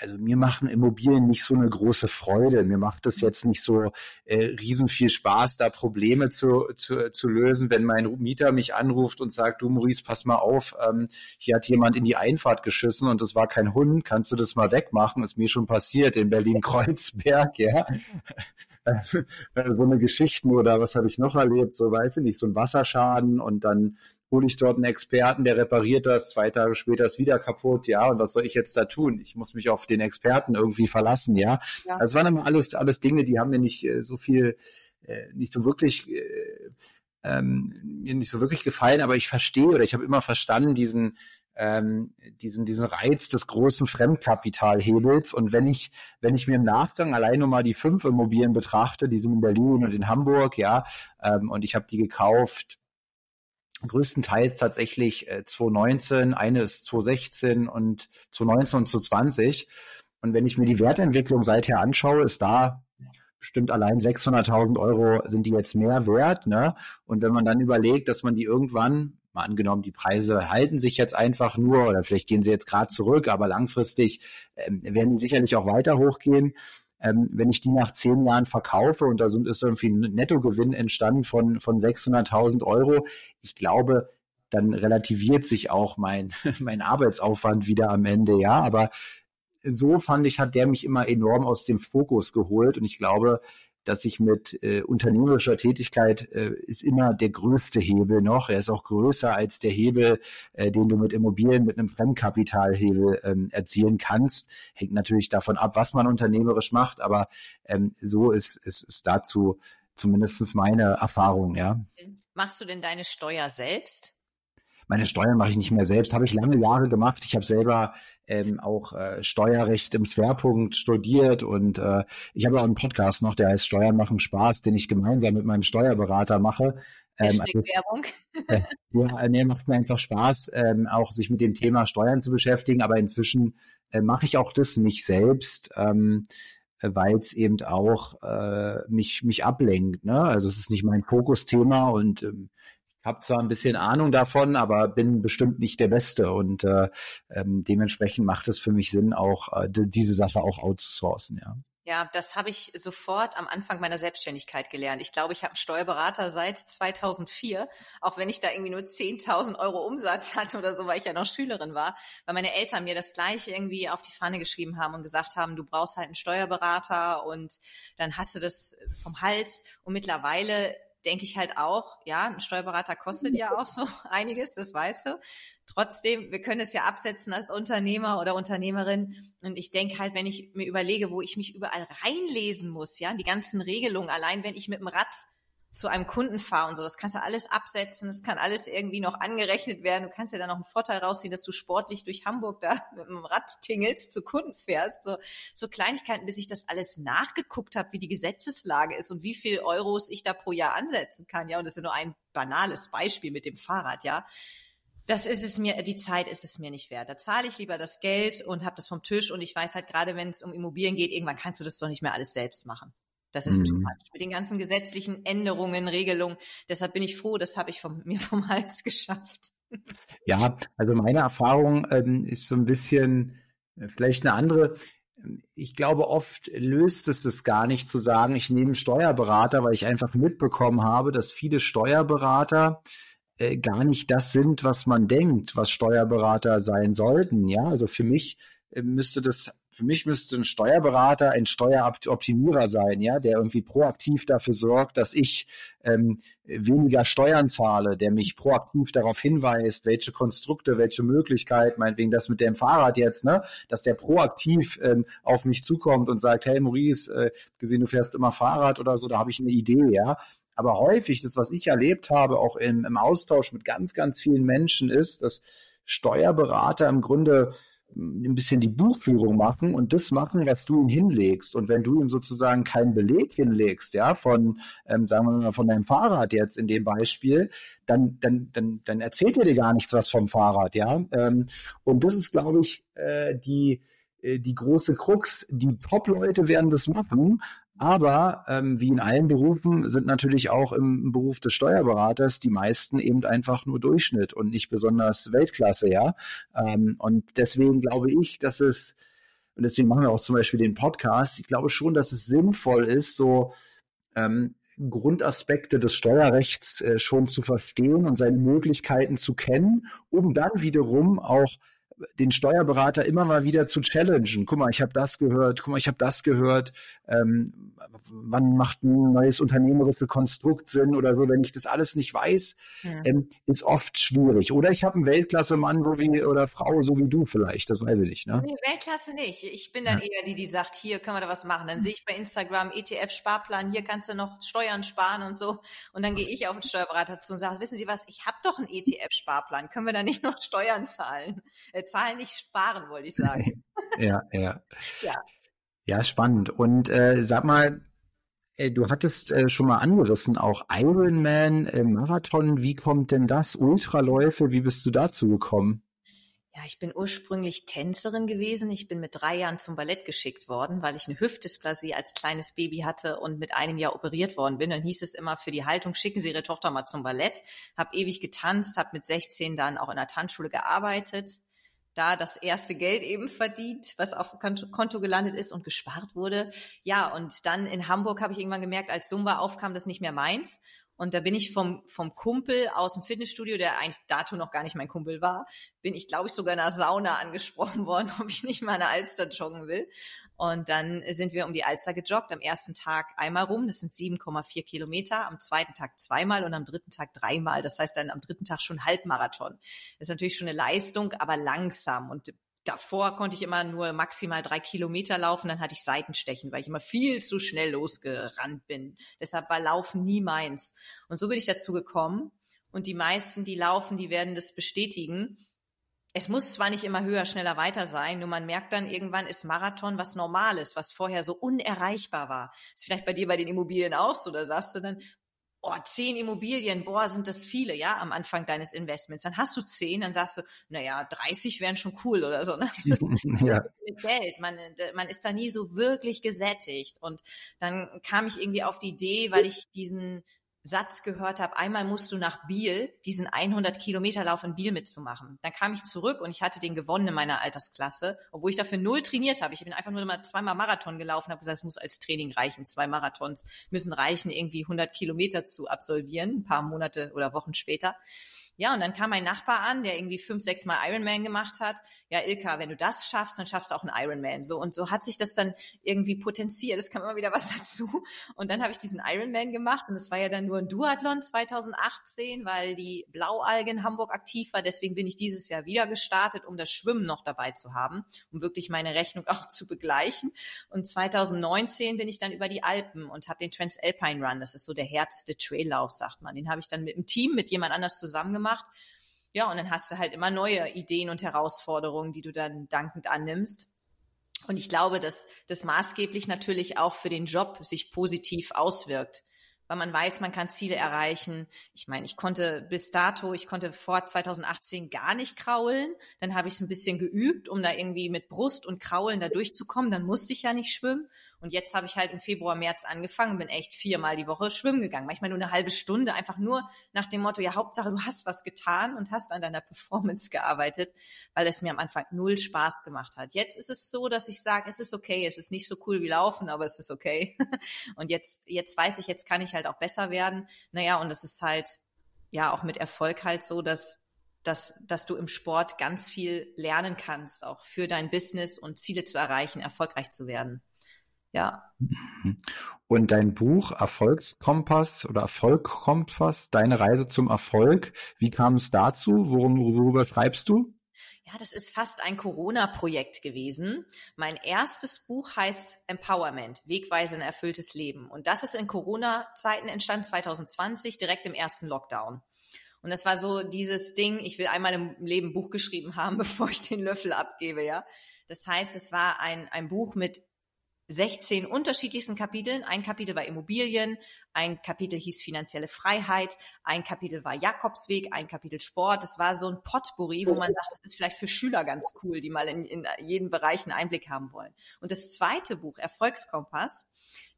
also mir machen Immobilien nicht so eine große Freude. Mir macht es jetzt nicht so äh, riesen viel Spaß, da Probleme zu, zu, zu lösen, wenn mein Mieter mich anruft und sagt, du Maurice, pass mal auf, ähm, hier hat jemand in die Einfahrt geschissen und das war kein Hund, kannst du das mal wegmachen? Ist mir schon passiert in Berlin-Kreuzberg, ja. [LAUGHS] so eine Geschichten oder was habe ich noch erlebt, so weiß ich nicht, so ein Wasserschaden und dann hole ich dort einen Experten, der repariert das, zwei Tage später ist wieder kaputt, ja, und was soll ich jetzt da tun? Ich muss mich auf den Experten irgendwie verlassen, ja. ja. Das waren immer alles, alles Dinge, die haben mir nicht äh, so viel, äh, nicht so wirklich, äh, ähm, mir nicht so wirklich gefallen, aber ich verstehe oder ich habe immer verstanden diesen, ähm, diesen, diesen Reiz des großen Fremdkapitalhebels. Und wenn ich, wenn ich mir im Nachgang allein nur mal die fünf Immobilien betrachte, die sind in Berlin und in Hamburg, ja, ähm, und ich habe die gekauft größtenteils tatsächlich äh, 2019, eine ist 2016 und 2019 und 2020. Und wenn ich mir die Wertentwicklung seither anschaue, ist da bestimmt allein 600.000 Euro sind die jetzt mehr wert. Ne? Und wenn man dann überlegt, dass man die irgendwann, mal angenommen, die Preise halten sich jetzt einfach nur oder vielleicht gehen sie jetzt gerade zurück, aber langfristig ähm, werden die sicherlich auch weiter hochgehen, ähm, wenn ich die nach zehn Jahren verkaufe und da sind, ist irgendwie ein Nettogewinn entstanden von, von 600.000 Euro, ich glaube, dann relativiert sich auch mein, [LAUGHS] mein Arbeitsaufwand wieder am Ende, ja, aber so fand ich, hat der mich immer enorm aus dem Fokus geholt und ich glaube, dass ich mit äh, unternehmerischer Tätigkeit äh, ist immer der größte Hebel noch. Er ist auch größer als der Hebel, äh, den du mit Immobilien, mit einem Fremdkapitalhebel ähm, erzielen kannst. Hängt natürlich davon ab, was man unternehmerisch macht, aber ähm, so ist, ist, ist dazu zumindest meine Erfahrung, ja. Machst du denn deine Steuer selbst? Meine Steuern mache ich nicht mehr selbst, habe ich lange Jahre gemacht. Ich habe selber ähm, auch äh, Steuerrecht im Schwerpunkt studiert und äh, ich habe auch einen Podcast noch, der heißt Steuern machen Spaß, den ich gemeinsam mit meinem Steuerberater mache. Ähm, also, Werbung. [LAUGHS] Äh, ja, nee, macht mir einfach Spaß, ähm, auch sich mit dem Thema Steuern zu beschäftigen, aber inzwischen äh, mache ich auch das nicht selbst. Ähm, weil es eben auch äh, mich mich ablenkt. Ne? Also es ist nicht mein Fokusthema und ähm, habe zwar ein bisschen Ahnung davon, aber bin bestimmt nicht der Beste und äh, ähm, dementsprechend macht es für mich Sinn, auch äh, diese Sache auch outzusourcen, ja. Ja, das habe ich sofort am Anfang meiner Selbstständigkeit gelernt. Ich glaube, ich habe einen Steuerberater seit 2004, auch wenn ich da irgendwie nur 10.000 Euro Umsatz [LAUGHS] hatte oder so, weil ich ja noch Schülerin war, weil meine Eltern mir das gleiche irgendwie auf die Fahne geschrieben haben und gesagt haben, du brauchst halt einen Steuerberater und dann hast du das vom Hals. Und mittlerweile denke ich halt auch, ja, ein Steuerberater kostet ja auch so [LAUGHS] einiges, das weißt du. Trotzdem, wir können es ja absetzen als Unternehmer oder Unternehmerin. Und ich denke halt, wenn ich mir überlege, wo ich mich überall reinlesen muss, ja, die ganzen Regelungen, allein wenn ich mit dem Rad zu einem Kunden fahre und so. Das kannst du alles absetzen, das kann alles irgendwie noch angerechnet werden. Du kannst ja da noch einen Vorteil rausziehen, dass du sportlich durch Hamburg da [LAUGHS] mit dem Rad tingelst, zu Kunden fährst. So, so Kleinigkeiten, bis ich das alles nachgeguckt habe, wie die Gesetzeslage ist und wie viel Euros ich da pro Jahr ansetzen kann. Ja, und das ist ja nur ein banales Beispiel mit dem Fahrrad, ja. Das ist es mir, die Zeit ist es mir nicht wert. Da zahle ich lieber das Geld und habe das vom Tisch und ich weiß halt gerade, wenn es um Immobilien geht, irgendwann kannst du das doch nicht mehr alles selbst machen. Das ist mhm. mit den ganzen gesetzlichen Änderungen, Regelungen. Deshalb bin ich froh, das habe ich vom, [LAUGHS] mir vom Hals geschafft. Ja, also meine Erfahrung ähm, ist so ein bisschen äh, vielleicht eine andere. Ich glaube, oft löst es es gar nicht zu sagen, ich nehme Steuerberater, weil ich einfach mitbekommen habe, dass viele Steuerberater äh, gar nicht das sind, was man denkt, was Steuerberater sein sollten. Ja, also für mich äh, müsste das für mich müsste ein Steuerberater ein Steueroptimierer sein, ja, der irgendwie proaktiv dafür sorgt, dass ich ähm, weniger Steuern zahle, der mich proaktiv darauf hinweist, welche Konstrukte, welche Möglichkeit, meinetwegen das mit dem Fahrrad jetzt, ne, dass der proaktiv ähm, auf mich zukommt und sagt, hey Maurice, äh, gesehen, du fährst immer Fahrrad oder so, da habe ich eine Idee, ja. Aber häufig, das, was ich erlebt habe, auch im, im Austausch mit ganz, ganz vielen Menschen, ist, dass Steuerberater im Grunde ein bisschen die Buchführung machen und das machen, was du ihm hinlegst. Und wenn du ihm sozusagen keinen Beleg hinlegst, ja, von, ähm, sagen wir mal, von deinem Fahrrad jetzt in dem Beispiel, dann, dann, dann, dann erzählt er dir gar nichts was vom Fahrrad, ja. Ähm, und das ist, glaube ich, äh, die, äh, die große Krux. Die Top-Leute werden das machen, aber ähm, wie in allen Berufen sind natürlich auch im Beruf des Steuerberaters die meisten eben einfach nur Durchschnitt und nicht besonders Weltklasse, ja. Ähm, und deswegen glaube ich, dass es, und deswegen machen wir auch zum Beispiel den Podcast, ich glaube schon, dass es sinnvoll ist, so ähm, Grundaspekte des Steuerrechts äh, schon zu verstehen und seine Möglichkeiten zu kennen, um dann wiederum auch den Steuerberater immer mal wieder zu challengen. Guck mal, ich habe das gehört, guck mal, ich habe das gehört. Ähm, wann macht ein neues unternehmerisches Konstrukt Sinn oder so? Wenn ich das alles nicht weiß, ja. ähm, ist oft schwierig. Oder ich habe einen Weltklasse-Mann so wie, oder Frau, so wie du vielleicht. Das weiß ich nicht. Ne? Nee, Weltklasse nicht. Ich bin dann ja. eher die, die sagt, hier können wir da was machen. Dann sehe ich bei Instagram ETF-Sparplan, hier kannst du noch Steuern sparen und so. Und dann gehe ich auf den Steuerberater zu und sage, wissen Sie was, ich habe doch einen ETF-Sparplan. Können wir da nicht noch Steuern zahlen? Äh, zahlen nicht sparen, wollte ich sagen. [LAUGHS] ja, ja. ja. Ja, spannend. Und äh, sag mal, äh, du hattest äh, schon mal angerissen, auch Ironman, äh, Marathon. Wie kommt denn das? Ultraläufe, wie bist du dazu gekommen? Ja, ich bin ursprünglich Tänzerin gewesen. Ich bin mit drei Jahren zum Ballett geschickt worden, weil ich eine Hüftdysplasie als kleines Baby hatte und mit einem Jahr operiert worden bin. Dann hieß es immer für die Haltung, schicken Sie Ihre Tochter mal zum Ballett. Hab ewig getanzt, habe mit 16 dann auch in der Tanzschule gearbeitet da das erste Geld eben verdient, was auf Konto gelandet ist und gespart wurde. Ja, und dann in Hamburg habe ich irgendwann gemerkt, als Zumba aufkam, das nicht mehr meins. Und da bin ich vom, vom Kumpel aus dem Fitnessstudio, der eigentlich dato noch gar nicht mein Kumpel war, bin ich, glaube ich, sogar in einer Sauna angesprochen [LAUGHS] worden, ob ich nicht mal eine Alster joggen will. Und dann sind wir um die Alster gejoggt. Am ersten Tag einmal rum, das sind 7,4 Kilometer. Am zweiten Tag zweimal und am dritten Tag dreimal. Das heißt dann am dritten Tag schon Halbmarathon. Das ist natürlich schon eine Leistung, aber langsam. Und davor konnte ich immer nur maximal drei Kilometer laufen, dann hatte ich Seitenstechen, weil ich immer viel zu schnell losgerannt bin. Deshalb war Laufen nie meins. Und so bin ich dazu gekommen. Und die meisten, die laufen, die werden das bestätigen. Es muss zwar nicht immer höher, schneller, weiter sein, nur man merkt dann irgendwann ist Marathon was Normales, was vorher so unerreichbar war. Ist vielleicht bei dir bei den Immobilien auch so, da sagst du dann, oh, zehn Immobilien, boah, sind das viele, ja, am Anfang deines Investments. Dann hast du zehn, dann sagst du, naja, 30 wären schon cool oder so. Ne? Das ist, [LAUGHS] das ja. ist Geld. Man, man ist da nie so wirklich gesättigt. Und dann kam ich irgendwie auf die Idee, weil ich diesen Satz gehört habe, einmal musst du nach Biel, diesen 100 Kilometer Lauf in Biel mitzumachen. Dann kam ich zurück und ich hatte den gewonnen in meiner Altersklasse, obwohl ich dafür null trainiert habe. Ich bin einfach nur mal zweimal Marathon gelaufen, habe gesagt, es muss als Training reichen. Zwei Marathons müssen reichen, irgendwie 100 Kilometer zu absolvieren, ein paar Monate oder Wochen später. Ja, und dann kam mein Nachbar an, der irgendwie fünf, sechs Mal Ironman gemacht hat. Ja, Ilka, wenn du das schaffst, dann schaffst du auch einen Ironman. So und so hat sich das dann irgendwie potenziert. Es kam immer wieder was [LAUGHS] dazu. Und dann habe ich diesen Ironman gemacht und es war ja dann nur ein Duathlon 2018, weil die Blaualge in Hamburg aktiv war. Deswegen bin ich dieses Jahr wieder gestartet, um das Schwimmen noch dabei zu haben, um wirklich meine Rechnung [LAUGHS] auch zu begleichen. Und 2019 bin ich dann über die Alpen und habe den Transalpine Run. Das ist so der härteste Traillauf, sagt man. Den habe ich dann mit dem Team, mit jemand anders zusammen gemacht gemacht. Ja, und dann hast du halt immer neue Ideen und Herausforderungen, die du dann dankend annimmst. Und ich glaube, dass das maßgeblich natürlich auch für den Job sich positiv auswirkt. weil man weiß, man kann Ziele erreichen. Ich meine, ich konnte bis dato, ich konnte vor 2018 gar nicht kraulen. Dann habe ich es ein bisschen geübt, um da irgendwie mit Brust und Kraulen da durchzukommen. Dann musste ich ja nicht schwimmen. Und jetzt habe ich halt im Februar, März angefangen bin echt viermal die Woche schwimmen gegangen. Manchmal nur eine halbe Stunde, einfach nur nach dem Motto, ja, Hauptsache, du hast was getan und hast an deiner [LAUGHS] Performance gearbeitet, weil es mir am Anfang null Spaß gemacht hat. Jetzt ist es so, dass ich sage, es ist okay, es ist nicht so cool wie Laufen, aber es ist okay. [LAUGHS] Und jetzt, jetzt weiß ich, jetzt kann ich halt auch besser werden. Naja, und es ist halt, ja, auch mit Erfolg halt so, dass dass, dass du im Sport ganz viel lernen kannst, auch für dein Business und Ziele zu erreichen, erfolgreich zu werden. Ja. Mhm. Und dein Buch Erfolgskompass oder Erfolgkompass, deine Reise zum Erfolg, wie kam es dazu? Worum, worüber schreibst du? Ja, das ist fast ein Corona-Projekt gewesen. Mein erstes Buch heißt Empowerment, Wegweise in erfülltes Leben. Und das ist in Corona-Zeiten entstanden, 2020, direkt im ersten Lockdown. Und das war so dieses Ding, ich will einmal im Leben ein Buch geschrieben haben, [LAUGHS] bevor ich den Löffel abgebe, ja. Das heißt, es war ein, ein Buch mit 16 unterschiedlichsten Kapiteln. Ein Kapitel war Immobilien, ein Kapitel hieß finanzielle Freiheit, ein Kapitel war Jakobsweg, ein Kapitel Sport. Das war so ein Potpourri, wo man sagt, das ist vielleicht für Schüler ganz cool, die mal in, in jeden Bereich einen Einblick haben wollen. Und das zweite Buch, Erfolgskompass,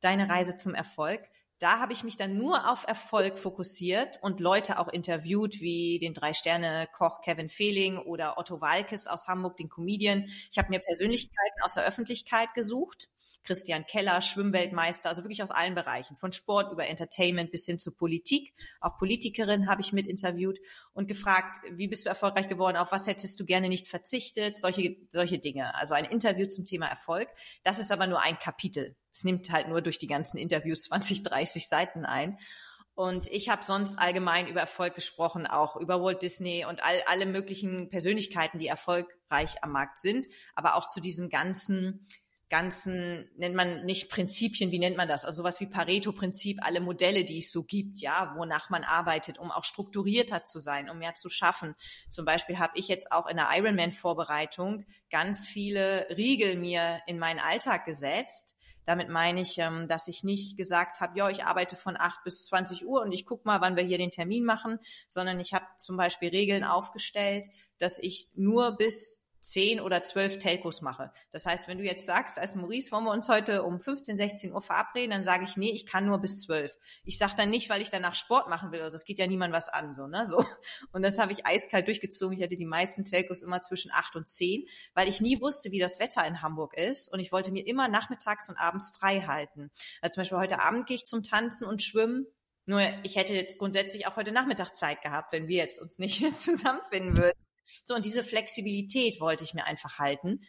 Deine Reise zum Erfolg, da habe ich mich dann nur auf Erfolg fokussiert und Leute auch interviewt, wie den Drei-Sterne-Koch Kevin Fehling oder Otto Walkes aus Hamburg, den Comedian. Ich habe mir Persönlichkeiten aus der Öffentlichkeit gesucht Christian Keller, Schwimmweltmeister, also wirklich aus allen Bereichen, von Sport über Entertainment bis hin zu Politik. Auch Politikerin habe ich mit interviewt und gefragt, wie bist du erfolgreich geworden, auf was hättest du gerne nicht verzichtet, solche, solche Dinge. Also ein Interview zum Thema Erfolg. Das ist aber nur ein Kapitel. Es nimmt halt nur durch die ganzen Interviews [LAUGHS] 20, 30 Seiten ein. Und ich habe sonst allgemein über Erfolg gesprochen, auch über Walt Disney und all, alle möglichen Persönlichkeiten, die erfolgreich am Markt sind, aber auch zu diesem ganzen ganzen, nennt man nicht Prinzipien, wie nennt man das? Also sowas wie Pareto-Prinzip, alle Modelle, die es so gibt, ja, wonach man arbeitet, um auch strukturierter zu sein, um mehr zu schaffen. Zum Beispiel habe ich jetzt auch in der Ironman-Vorbereitung ganz viele Riegel mir in meinen Alltag gesetzt. Damit meine ich, ähm, dass ich nicht gesagt habe, ja, ich arbeite von 8 bis 20 Uhr und ich guck mal, wann wir hier den Termin machen, sondern ich habe zum Beispiel Regeln aufgestellt, dass ich nur bis zehn oder zwölf Telcos mache. Das heißt, wenn du jetzt sagst, als Maurice, wollen wir uns heute um 15, 16 Uhr verabreden, dann sage ich, nee, ich kann nur bis zwölf. Ich sage dann nicht, weil ich danach Sport machen will, also es geht ja niemand was an, so, ne, so. Und das habe ich eiskalt durchgezogen. Ich hatte die meisten Telcos immer zwischen acht und zehn, weil ich nie wusste, wie das Wetter in Hamburg ist und ich wollte mir immer nachmittags und abends frei halten. Also zum Beispiel heute Abend gehe ich zum Tanzen und Schwimmen. Nur ich hätte jetzt grundsätzlich auch heute Nachmittag Zeit gehabt, wenn wir jetzt uns nicht [LAUGHS] zusammenfinden würden. So, und diese Flexibilität wollte ich mir einfach halten.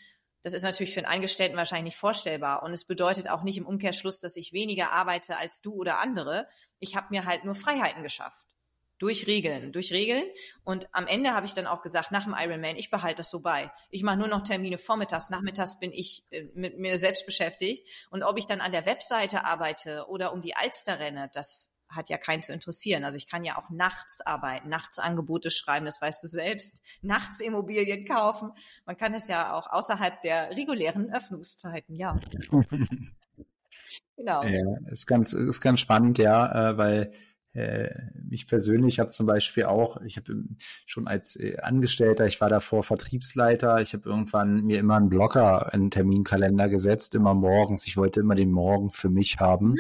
Das ist natürlich für einen Angestellten wahrscheinlich nicht vorstellbar. Und es bedeutet auch nicht im Umkehrschluss, dass ich weniger arbeite als du oder andere. Ich habe mir halt nur Freiheiten geschafft. Durch Regeln, durch Regeln. Und am Ende habe ich dann auch gesagt, nach dem Ironman, ich behalte das so bei. Ich mache nur noch Termine vormittags, nachmittags bin ich äh, mit mir selbst beschäftigt. Und ob ich dann an der Webseite arbeite oder um die Alster renne, das hat ja keinen zu interessieren. Also ich kann ja auch nachts arbeiten, nachts Angebote schreiben, das weißt du selbst, nachts Immobilien kaufen. Man kann es ja auch außerhalb der regulären Öffnungszeiten, ja. [LAUGHS] genau. Ja, ist ganz, ist ganz spannend, ja, äh, weil äh, mich persönlich habe zum Beispiel auch, ich habe schon als äh, Angestellter, ich war davor Vertriebsleiter, ich habe irgendwann mir immer einen Blocker in den Terminkalender gesetzt, immer morgens. Ich wollte immer den Morgen für mich haben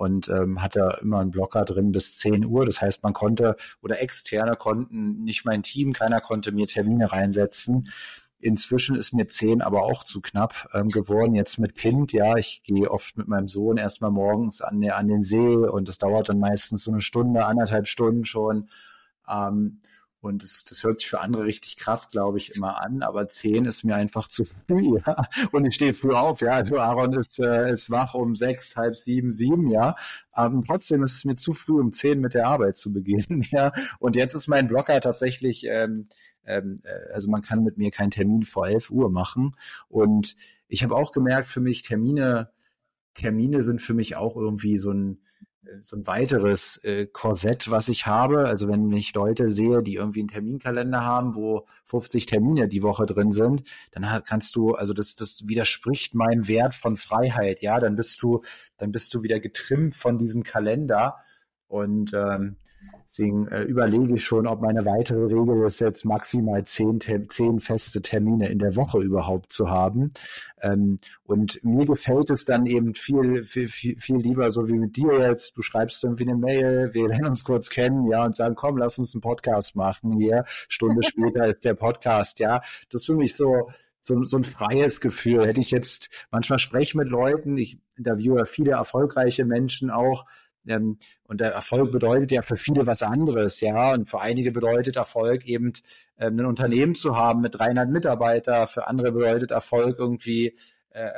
und ähm, hatte immer einen Blocker drin bis 10 Uhr. Das heißt, man konnte oder externe konnten, nicht mein Team, keiner konnte mir Termine reinsetzen. Inzwischen ist mir 10 aber auch zu knapp ähm, geworden. Jetzt mit Kind, ja, ich gehe oft mit meinem Sohn erstmal morgens an, an den See und das dauert dann meistens so eine Stunde, anderthalb Stunden schon. Ähm, und das, das hört sich für andere richtig krass, glaube ich, immer an, aber zehn ist mir einfach zu früh, [LAUGHS] ja. Und ich stehe früh auf, ja. Also Aaron ist, äh, ist wach um sechs, halb sieben, sieben, ja. Ähm, trotzdem ist es mir zu früh, um zehn mit der Arbeit zu beginnen, [LAUGHS] ja. Und jetzt ist mein Blocker tatsächlich, ähm, ähm, äh, also man kann mit mir keinen Termin vor elf Uhr machen. Und ich habe auch gemerkt, für mich Termine, Termine sind für mich auch irgendwie so ein so ein weiteres äh, Korsett, was ich habe. Also wenn ich Leute sehe, die irgendwie einen Terminkalender haben, wo 50 Termine die Woche drin sind, dann kannst du, also das, das widerspricht meinem Wert von Freiheit, ja, dann bist du, dann bist du wieder getrimmt von diesem Kalender. Und ähm, Deswegen äh, überlege ich schon, ob meine weitere Regel ist, jetzt maximal zehn, zehn feste Termine in der Woche überhaupt zu haben. Ähm, und mir gefällt es dann eben viel, viel, viel, lieber, so wie mit dir jetzt. Du schreibst irgendwie eine Mail, wir lernen uns kurz kennen, ja, und sagen, komm, lass uns einen Podcast machen hier. Stunde später ist der Podcast, ja. Das ist für mich so, so, so ein freies Gefühl. Hätte ich jetzt, manchmal spreche mit Leuten, ich interviewe viele erfolgreiche Menschen auch, ähm, und der Erfolg bedeutet ja für viele was anderes, ja. Und für einige bedeutet Erfolg eben ähm, ein Unternehmen zu haben mit 300 Mitarbeiter. Für andere bedeutet Erfolg irgendwie äh,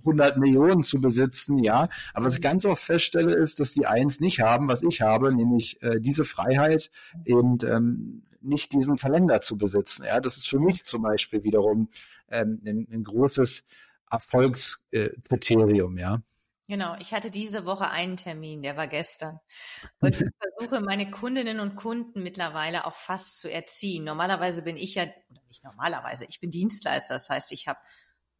100 Millionen zu besitzen, ja. Aber was ich ganz oft feststelle, ist, dass die eins nicht haben, was ich habe, nämlich äh, diese Freiheit eben ähm, nicht diesen Kalender zu besitzen. Ja, das ist für mich zum Beispiel wiederum ähm, ein, ein großes Erfolgskriterium, ja. Genau, ich hatte diese Woche einen Termin, der war gestern. [LAUGHS] Und ich versuche meine Kundinnen und Kunden mittlerweile auch fast zu erziehen. Normalerweise bin ich ja, oder nicht normalerweise, ich bin Dienstleister. Das heißt, ich habe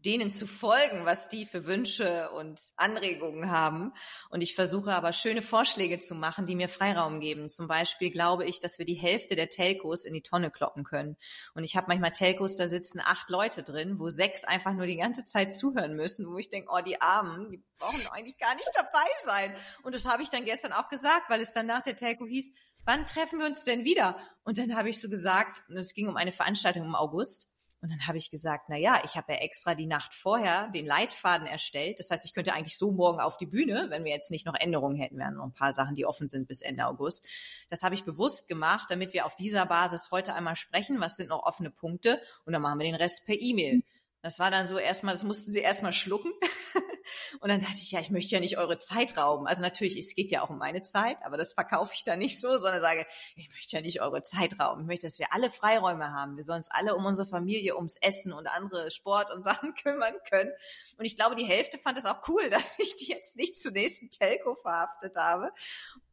denen zu folgen, was die für Wünsche und Anregungen haben. Und ich versuche aber schöne Vorschläge zu machen, die mir Freiraum geben. Zum Beispiel glaube ich, dass wir die Hälfte der Telcos in die Tonne kloppen können. Und ich habe manchmal Telcos, da sitzen acht Leute drin, wo sechs einfach nur die ganze Zeit zuhören müssen, wo ich denke, oh, die Armen, die brauchen eigentlich gar nicht dabei sein. Und das habe ich dann gestern auch gesagt, weil es dann nach der Telco hieß, wann treffen wir uns denn wieder? Und dann habe ich so gesagt, es ging um eine Veranstaltung im August, und dann habe ich gesagt, na ja, ich habe ja extra die Nacht vorher den Leitfaden erstellt. Das heißt, ich könnte eigentlich so morgen auf die Bühne, wenn wir jetzt nicht noch Änderungen hätten, wären noch ein paar Sachen, die offen sind bis Ende August. Das habe ich bewusst gemacht, damit wir auf dieser Basis heute einmal sprechen. Was sind noch offene Punkte? Und dann machen wir den Rest per E-Mail. Das war dann so erstmal, das mussten sie erstmal schlucken. [LAUGHS] Und dann dachte ich, ja, ich möchte ja nicht eure Zeit rauben. Also natürlich, es geht ja auch um meine Zeit, aber das verkaufe ich da nicht so, sondern sage, ich möchte ja nicht eure Zeit rauben. Ich möchte, dass wir alle Freiräume haben. Wir sollen uns alle um unsere Familie, ums Essen und andere Sport und [LAUGHS] Sachen kümmern können. Und ich glaube, die Hälfte fand es auch cool, [LAUGHS] dass ich die jetzt nicht zur nächsten Telco verhaftet habe.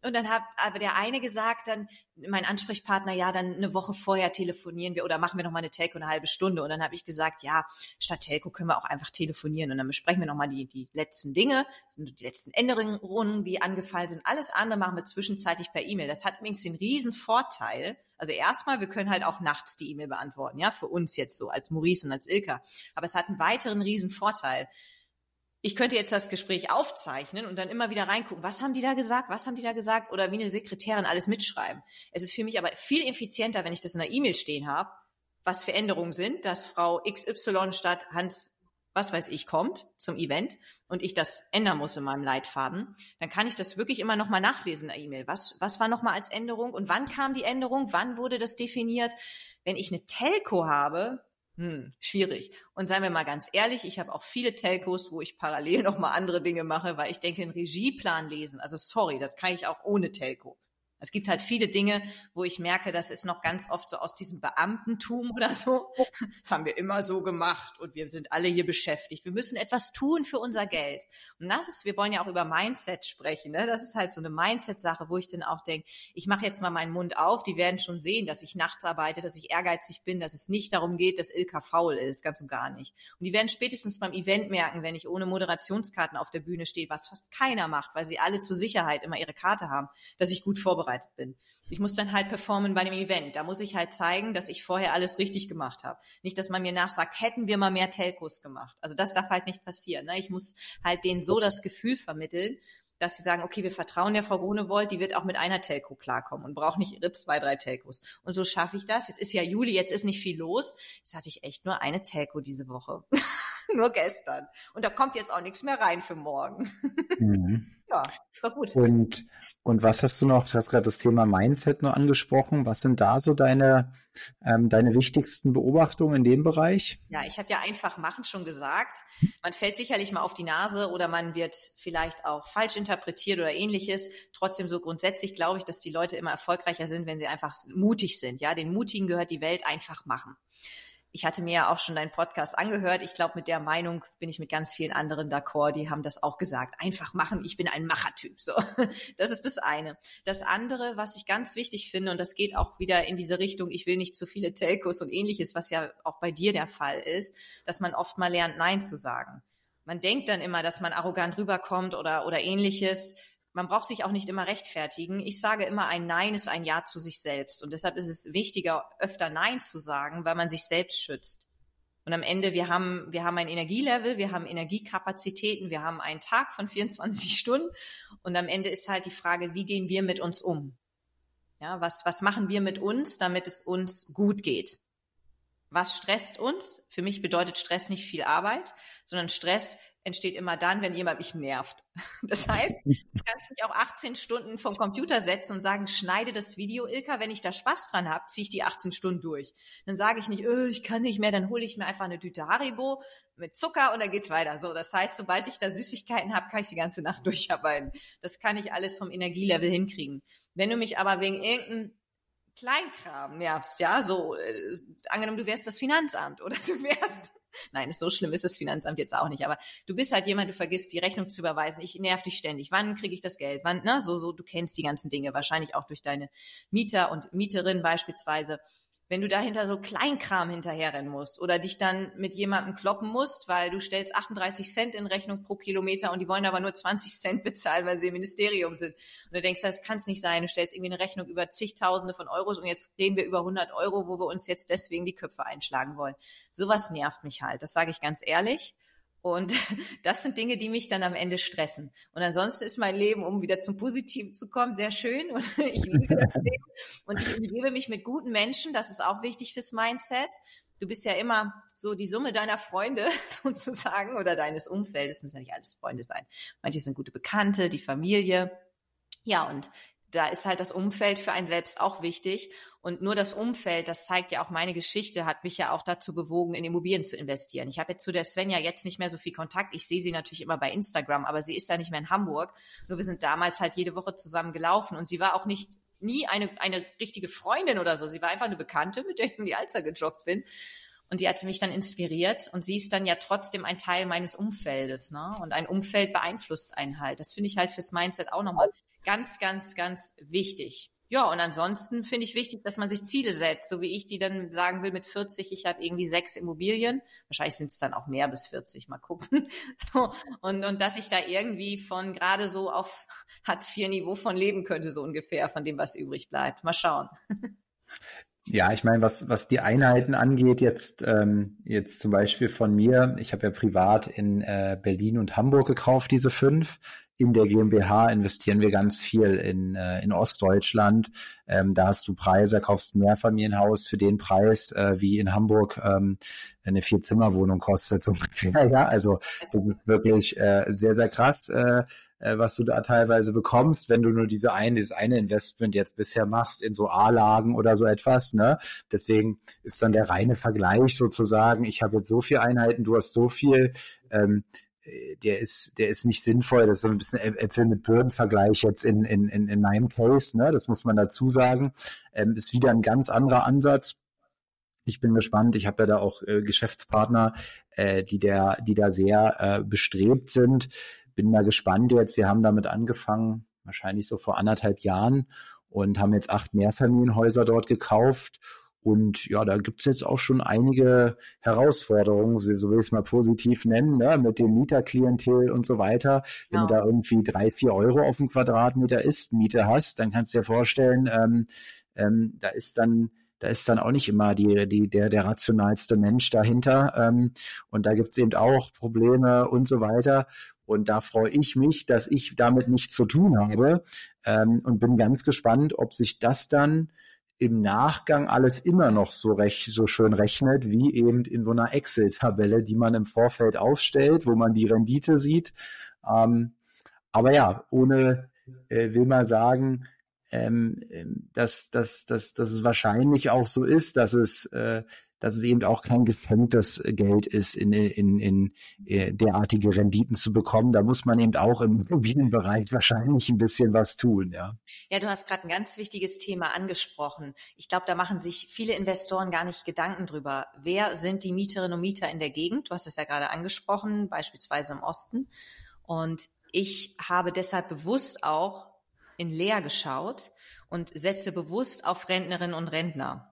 Und dann hat aber der eine gesagt, dann mein Ansprechpartner, ja, dann eine Woche vorher telefonieren wir oder machen wir noch mal eine Telco eine halbe Stunde. Und dann habe ich gesagt, ja, statt Telco können wir auch einfach telefonieren und dann besprechen wir noch mal die, die letzten Dinge, die letzten Änderungen, die angefallen sind. Alles andere machen wir zwischenzeitlich per E-Mail. Das hat übrigens den riesen Vorteil. Also erstmal, wir können halt auch nachts die E-Mail beantworten, ja, für uns jetzt so als Maurice und als Ilka. Aber es hat einen weiteren riesen Vorteil ich könnte jetzt das Gespräch aufzeichnen und dann immer wieder reingucken, was haben die da gesagt, was haben die da gesagt oder wie eine Sekretärin alles mitschreiben. Es ist für mich aber viel effizienter, wenn ich das in der E-Mail stehen habe, was für Änderungen sind, dass Frau XY statt Hans was weiß ich kommt zum Event und ich das ändern muss in meinem Leitfaden, dann kann ich das wirklich immer nochmal nachlesen in der E-Mail. Was, was war nochmal als Änderung und wann kam die Änderung? Wann wurde das definiert? Wenn ich eine Telco habe, hm, schwierig. Und seien wir mal ganz ehrlich, ich habe auch viele Telcos, wo ich parallel noch mal andere Dinge mache, weil ich denke, einen Regieplan lesen, also sorry, das kann ich auch ohne Telco. Es gibt halt viele Dinge, wo ich merke, das ist noch ganz oft so aus diesem Beamtentum oder so. [LAUGHS] Das haben wir immer so gemacht und wir sind alle hier beschäftigt. Wir müssen etwas tun für unser Geld. Und das ist, wir wollen ja auch über Mindset sprechen. Ne? Das ist halt so eine Mindset-Sache, wo ich dann auch denke, ich mache jetzt mal meinen Mund auf. Die werden schon sehen, dass ich nachts arbeite, dass ich ehrgeizig bin, dass es nicht darum geht, dass Ilka faul ist, ganz und gar nicht. Und die werden spätestens beim Event merken, wenn ich ohne Moderationskarten auf der Bühne stehe, was fast keiner macht, weil sie alle zur Sicherheit immer ihre Karte haben, dass ich gut vorbereitet vorbereitet bin. Ich muss dann halt performen bei dem Event. Da muss ich halt zeigen, dass ich vorher alles richtig gemacht habe. Nicht, dass man mir nachsagt, hätten wir mal mehr Telcos gemacht. Also das darf halt nicht passieren. Ne? Ich muss halt denen so das Gefühl vermitteln, dass sie sagen, okay, wir vertrauen der Frau Grunewold, die wird auch mit einer Telco klarkommen und braucht nicht ihre zwei, drei Telcos. Und so schaffe ich das. Jetzt ist ja Juli, jetzt ist nicht viel los. Jetzt hatte ich echt nur eine Telco diese Woche. [LAUGHS] [LAUGHS] nur gestern. Und da kommt jetzt auch nichts mehr rein für morgen. [LAUGHS] Mhm. Ja, war gut. Und, und was hast du noch, du hast gerade das Thema Mindset nur angesprochen. Was sind da so deine, ähm, deine wichtigsten Beobachtungen in dem Bereich? Ja, ich habe ja einfach machen schon gesagt. Man fällt sicherlich mal auf die Nase oder man wird vielleicht auch falsch interpretiert oder ähnliches. Trotzdem so grundsätzlich glaube ich, dass die Leute immer erfolgreicher sind, wenn sie einfach mutig sind. Ja, den Mutigen gehört die Welt einfach machen ich hatte mir ja auch schon deinen Podcast angehört. Ich glaube, mit der Meinung bin ich mit ganz vielen anderen d'accord. Die haben das auch gesagt. Einfach machen. Ich bin ein Machertyp. So, [LAUGHS] das ist das eine. Das andere, was ich ganz wichtig finde, und das geht auch wieder in diese Richtung. Ich will nicht zu viele Telcos und ähnliches, was ja auch bei dir der Fall ist, dass man oft mal lernt, Nein zu sagen. Man denkt dann immer, dass man arrogant rüberkommt oder, oder ähnliches man braucht sich auch nicht immer rechtfertigen. Ich sage immer, ein Nein ist ein Ja zu sich selbst. Und deshalb ist es wichtiger, öfter Nein zu sagen, weil man sich selbst schützt. Und am Ende, wir haben, wir haben ein Energielevel, wir haben Energiekapazitäten, wir haben einen Tag von 24 [LAUGHS] Stunden. Und am Ende ist halt die Frage, wie gehen wir mit uns um? Ja, was, was machen wir mit uns, damit es uns gut geht? Was stresst uns? Für mich bedeutet Stress nicht viel Arbeit, sondern Stress entsteht immer dann, wenn jemand mich nervt. [LAUGHS] Das heißt, [LAUGHS] du kannst mich auch 18 Stunden vom Computer setzen und sagen, schneide das Video, Ilka, wenn ich da Spaß dran habe, ziehe ich die 18 Stunden durch. Dann sage ich nicht, oh, ich kann nicht mehr, dann hole ich mir einfach eine Tüte Haribo mit Zucker und dann geht's weiter. So, das heißt, sobald ich da Süßigkeiten habe, kann ich die ganze Nacht [LAUGHS] durcharbeiten. Das kann ich alles vom Energielevel hinkriegen. Wenn du mich aber wegen irgendeinem Kleinkram nervst, ja, so äh, angenommen, du wärst das Finanzamt oder du wärst Nein, so schlimm ist das Finanzamt jetzt auch nicht. Aber du bist halt jemand, du vergisst die Rechnung zu überweisen. Ich nerv dich ständig. Wann kriege ich das Geld? Wann, ne? So, so, du kennst die ganzen Dinge. Wahrscheinlich auch durch deine Mieter und Mieterin beispielsweise wenn du dahinter so Kleinkram hinterherrennen musst oder dich dann mit jemandem kloppen musst, weil du stellst 38 Cent in Rechnung pro Kilometer und die wollen aber nur 20 Cent bezahlen, weil sie im Ministerium sind. Und du denkst, das kann es nicht sein. Du stellst irgendwie eine Rechnung über zigtausende von Euros und jetzt reden wir über 100 Euro, wo wir uns jetzt deswegen die Köpfe einschlagen wollen. Sowas nervt mich halt. Das sage ich ganz ehrlich. Und [LAUGHS] das sind Dinge, die mich dann am Ende stressen. Und ansonsten ist mein Leben, um wieder zum Positiven zu kommen, sehr schön. Und [LAUGHS] ich liebe das [LAUGHS] Leben. Und ich umgebe mich mit guten Menschen. Das ist auch wichtig fürs Mindset. Du bist ja immer so die Summe deiner Freunde sozusagen oder deines Umfeldes. Müssen ja nicht alles Freunde sein. Manche sind gute Bekannte, die Familie. Ja, und da ist halt das Umfeld für einen selbst auch wichtig. Und nur das Umfeld, das zeigt ja auch meine Geschichte, hat mich ja auch dazu bewogen, in Immobilien zu investieren. Ich habe jetzt zu der Svenja jetzt nicht mehr so viel Kontakt. Ich sehe sie natürlich immer bei Instagram, aber sie ist ja nicht mehr in Hamburg. Nur wir sind damals halt jede Woche zusammen gelaufen und sie war auch nicht nie eine, eine richtige Freundin oder so. Sie war einfach eine Bekannte, mit der ich um die Alster gejoggt bin. Und die hatte mich dann inspiriert und sie ist dann ja trotzdem ein Teil meines Umfeldes, ne? Und ein Umfeld beeinflusst einen halt. Das finde ich halt fürs Mindset auch nochmal Ganz, ganz, ganz wichtig. Ja, und ansonsten finde ich wichtig, dass man sich Ziele setzt, so wie ich die dann sagen will mit 40, ich habe irgendwie sechs Immobilien. Wahrscheinlich sind es dann auch mehr bis 40, mal gucken. [LAUGHS] So, und, und dass ich da irgendwie von gerade so auf Hartz-IV-Niveau von leben könnte, so ungefähr, von dem, was übrig bleibt. Mal schauen. [LAUGHS] Ja, ich meine, was, was die Einheiten angeht, jetzt, ähm, jetzt zum Beispiel von mir, ich habe ja privat in äh, Berlin und Hamburg gekauft, diese fünf in der GmbH investieren wir ganz viel in, äh, in Ostdeutschland. Ähm, da hast du Preise, kaufst ein Mehrfamilienhaus für den Preis, äh, wie in Hamburg ähm, eine Vierzimmerwohnung kostet. So. ja, also das ist wirklich äh, sehr, sehr krass, äh, äh, was du da teilweise bekommst, wenn du nur diese eine, dieses eine Investment jetzt bisher machst in so A-Lagen oder so etwas. Ne? Deswegen ist dann der reine Vergleich sozusagen, ich habe jetzt so viel Einheiten, du hast so viel. Ähm, der ist, der ist nicht sinnvoll. Das ist so ein bisschen Äpfel mit Birnen-Vergleich jetzt in, in, in, in meinem Case, ne? Das muss man dazu sagen. Ähm, ist wieder ein ganz anderer Ansatz. Ich bin gespannt. Ich habe ja da auch äh, Geschäftspartner, äh, die der, die da sehr äh, bestrebt sind. Bin mal gespannt jetzt. Wir haben damit angefangen, wahrscheinlich so vor anderthalb Jahren und haben jetzt acht Mehrfamilienhäuser dort gekauft und ja, da gibt's jetzt auch schon einige Herausforderungen, so will ich es mal positiv nennen, ne, mit dem Mieterklientel und so weiter. Wenn ja. du da irgendwie drei, vier Euro auf dem Quadratmeter Ist-Miete hast, dann kannst du dir vorstellen, ähm, ähm, da ist dann da ist dann auch nicht immer die, die, der, der rationalste Mensch dahinter. Ähm, und da gibt's eben auch Probleme und so weiter. Und da freue ich mich, dass ich damit nichts zu tun habe ähm, und bin ganz gespannt, ob sich das dann im Nachgang alles immer noch so, recht, so schön rechnet, wie eben in so einer Excel-Tabelle, die man im Vorfeld aufstellt, wo man die Rendite sieht. Ähm, aber ja, ohne äh, will mal sagen, ähm, ähm dass, dass, dass, dass es wahrscheinlich auch so ist, dass es, äh, dass es eben auch kein geschenktes Geld ist, in, in, in, äh, derartige Renditen zu bekommen. Da muss man eben auch im Immobilienbereich wahrscheinlich ein bisschen was tun, ja. Ja, du hast gerade ein ganz wichtiges Thema angesprochen. Ich glaube, da machen sich viele Investoren gar nicht Gedanken drüber. Wer sind die Mieterinnen und Mieter in der Gegend? Du hast es ja gerade angesprochen, beispielsweise im Osten. Und ich habe deshalb bewusst auch in Leer geschaut und setze bewusst auf Rentnerinnen und Rentner.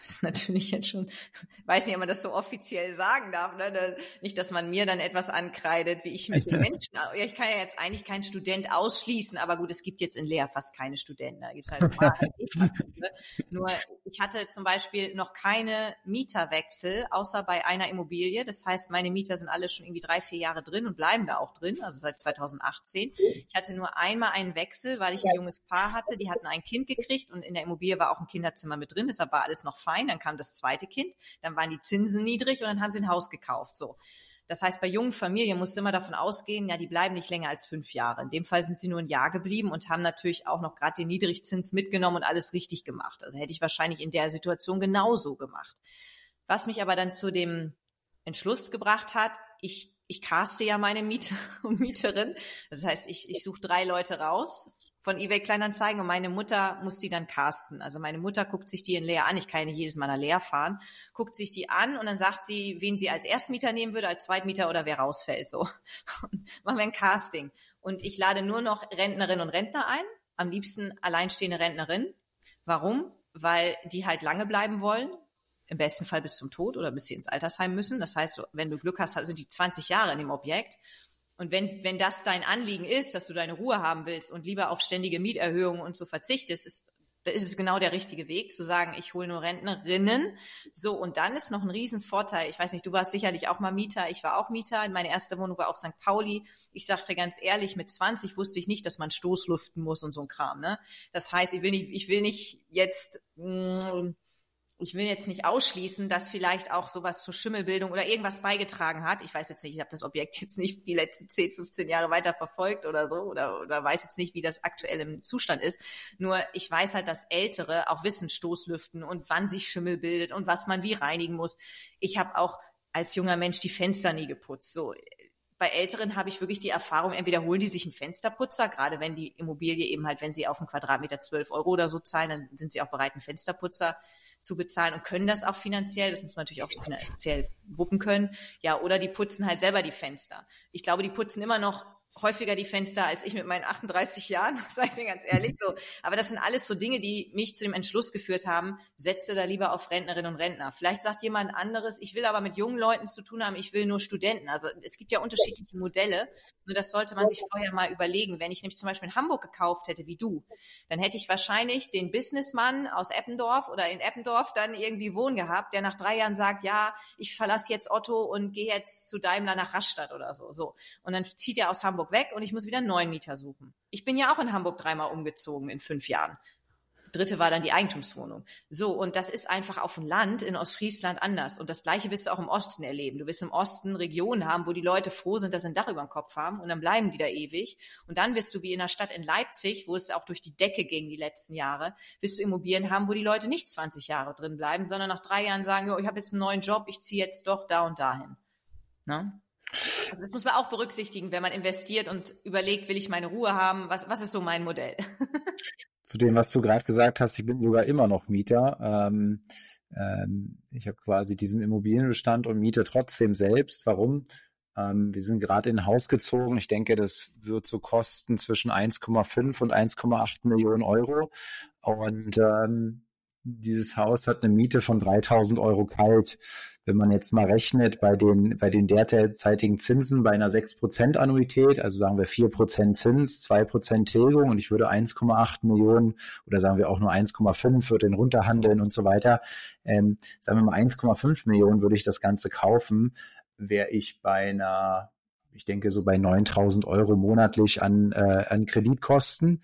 Das ist natürlich jetzt schon, [LAUGHS] weiß nicht, ob man das so offiziell sagen darf, ne? Nicht, dass man mir dann etwas ankreidet, wie ich mit den [LAUGHS] Menschen, ja, ich kann ja jetzt eigentlich keinen Student ausschließen, aber gut, es gibt jetzt in Leer fast keine Studenten, da gibt's halt ein paar. Ne? [LAUGHS] Nur, ich hatte zum Beispiel noch keine Mieterwechsel, außer bei einer Immobilie. Das heißt, meine Mieter sind alle schon irgendwie drei, vier Jahre drin und bleiben da auch drin, also seit 2018. Ich hatte nur einmal einen Wechsel, weil ich ein junges Paar hatte, die hatten ein Kind gekriegt und in der Immobilie war auch ein Kinderzimmer mit drin, deshalb war alles noch fein. Dann kam das zweite Kind, dann waren die Zinsen niedrig und dann haben sie ein Haus gekauft. So. Das heißt, bei jungen Familien musst du immer davon ausgehen, ja, die bleiben nicht länger als fünf Jahre. In dem Fall sind sie nur ein Jahr geblieben und haben natürlich auch noch gerade den Niedrigzins mitgenommen und alles richtig gemacht. Also hätte ich wahrscheinlich in der Situation genauso gemacht. Was mich aber dann zu dem Entschluss gebracht hat, ich, ich caste ja meine Mieter [LAUGHS] und Mieterin. Das heißt, ich, ich suche drei Leute raus, von eBay Kleinanzeigen und meine Mutter muss die dann casten. Also meine Mutter guckt sich die in Leer an. Ich kann ja jedes Mal nach Leer fahren. Guckt sich die an und dann sagt sie, wen sie als Erstmieter nehmen würde, als Zweitmieter oder wer rausfällt. So machen wir ein Casting. Und ich lade nur noch Rentnerinnen und Rentner ein. Am liebsten alleinstehende Rentnerin. Warum? Weil die halt lange bleiben wollen. Im besten Fall bis zum Tod oder bis sie ins Altersheim müssen. Das heißt, wenn du Glück hast, sind die 20 Jahre in dem Objekt. Und wenn, wenn das dein Anliegen ist, dass du deine Ruhe haben willst und lieber auf ständige Mieterhöhungen und so verzichtest, ist, da ist es genau der richtige Weg, zu sagen, ich hole nur Rentnerinnen. So, und dann ist noch ein Riesenvorteil. Ich weiß nicht, du warst sicherlich auch mal Mieter, ich war auch Mieter. Meine erste Wohnung war auf St. Pauli. Ich sagte ganz ehrlich, mit 20 wusste ich nicht, dass man Stoßluften muss und so ein Kram. Ne? Das heißt, ich will nicht, ich will nicht jetzt mh, mm, ich will jetzt nicht ausschließen, dass vielleicht auch sowas zur Schimmelbildung oder irgendwas beigetragen hat. Ich weiß jetzt nicht, ich habe das Objekt jetzt nicht die letzten 10, 15 Jahre weiter verfolgt oder so oder, oder weiß jetzt nicht, wie das aktuell im Zustand ist. Nur ich weiß halt, dass Ältere auch wissen Stoßlüften und wann sich Schimmel bildet und was man wie reinigen muss. Ich habe auch als junger Mensch die Fenster nie geputzt. So, bei Älteren habe ich wirklich die Erfahrung, entweder holen die sich einen Fensterputzer, gerade wenn die Immobilie eben halt, wenn sie auf einen Quadratmeter 12 Euro oder so zahlen, dann sind sie auch bereit, einen Fensterputzer zu bezahlen und können das auch finanziell. Das muss man natürlich auch finanziell wuppen können. Ja, oder die putzen halt selber die Fenster. Ich glaube, die putzen immer noch häufiger die Fenster als ich mit meinen 38 Jahren, [LAUGHS] sage ich dir ganz ehrlich so. Aber das sind alles so Dinge, die mich zu dem Entschluss geführt haben, setze da lieber auf Rentnerinnen und Rentner. Vielleicht sagt jemand anderes, ich will aber mit jungen Leuten zu tun haben, ich will nur Studenten. Also es gibt ja unterschiedliche Modelle, nur das sollte man sich vorher mal überlegen. Wenn ich nämlich zum Beispiel in Hamburg gekauft hätte, wie du, dann hätte ich wahrscheinlich den Businessmann aus Eppendorf oder in Eppendorf dann irgendwie wohnen gehabt, der nach drei Jahren sagt, ja, ich verlasse jetzt Otto und gehe jetzt zu Daimler nach Rastatt oder so. so. Und dann zieht er aus Hamburg Hamburg weg und ich muss wieder einen neuen Mieter suchen. Ich bin ja auch in Hamburg dreimal umgezogen in fünf Jahren. Die dritte war dann die Eigentumswohnung. So, und das ist einfach auf dem Land in Ostfriesland anders. Und das Gleiche wirst du auch im Osten erleben. Du wirst im Osten Regionen haben, wo die Leute froh sind, dass sie ein Dach über dem Kopf haben und dann bleiben die da ewig. Und dann wirst du wie in der Stadt in Leipzig, wo es auch durch die Decke ging die letzten Jahre, wirst du Immobilien haben, wo die Leute nicht 20 Jahre drin bleiben, sondern nach drei Jahren sagen, ich habe jetzt einen neuen Job, ich ziehe jetzt doch da und dahin. Ne? Also das muss man auch berücksichtigen, wenn man investiert und überlegt, will ich meine Ruhe haben? Was, was ist so mein Modell? [LAUGHS] Zu dem, was du gerade gesagt hast, ich bin sogar immer noch Mieter. Ähm, ähm, ich habe quasi diesen Immobilienbestand und miete trotzdem selbst. Warum? Ähm, wir sind gerade in ein Haus gezogen. Ich denke, das wird so kosten zwischen 1,5 und 1,8 Millionen Euro. Und ähm, dieses Haus hat eine Miete von 3000 Euro kalt wenn man jetzt mal rechnet bei den, bei den derzeitigen Zinsen bei einer 6% Annuität, also sagen wir 4% Zins, 2% Tilgung und ich würde 1,8 Millionen oder sagen wir auch nur 1,5 für den runterhandeln und so weiter, ähm, sagen wir mal 1,5 Millionen würde ich das Ganze kaufen, wäre ich bei einer ich denke so bei 9000 Euro monatlich an, äh, an Kreditkosten.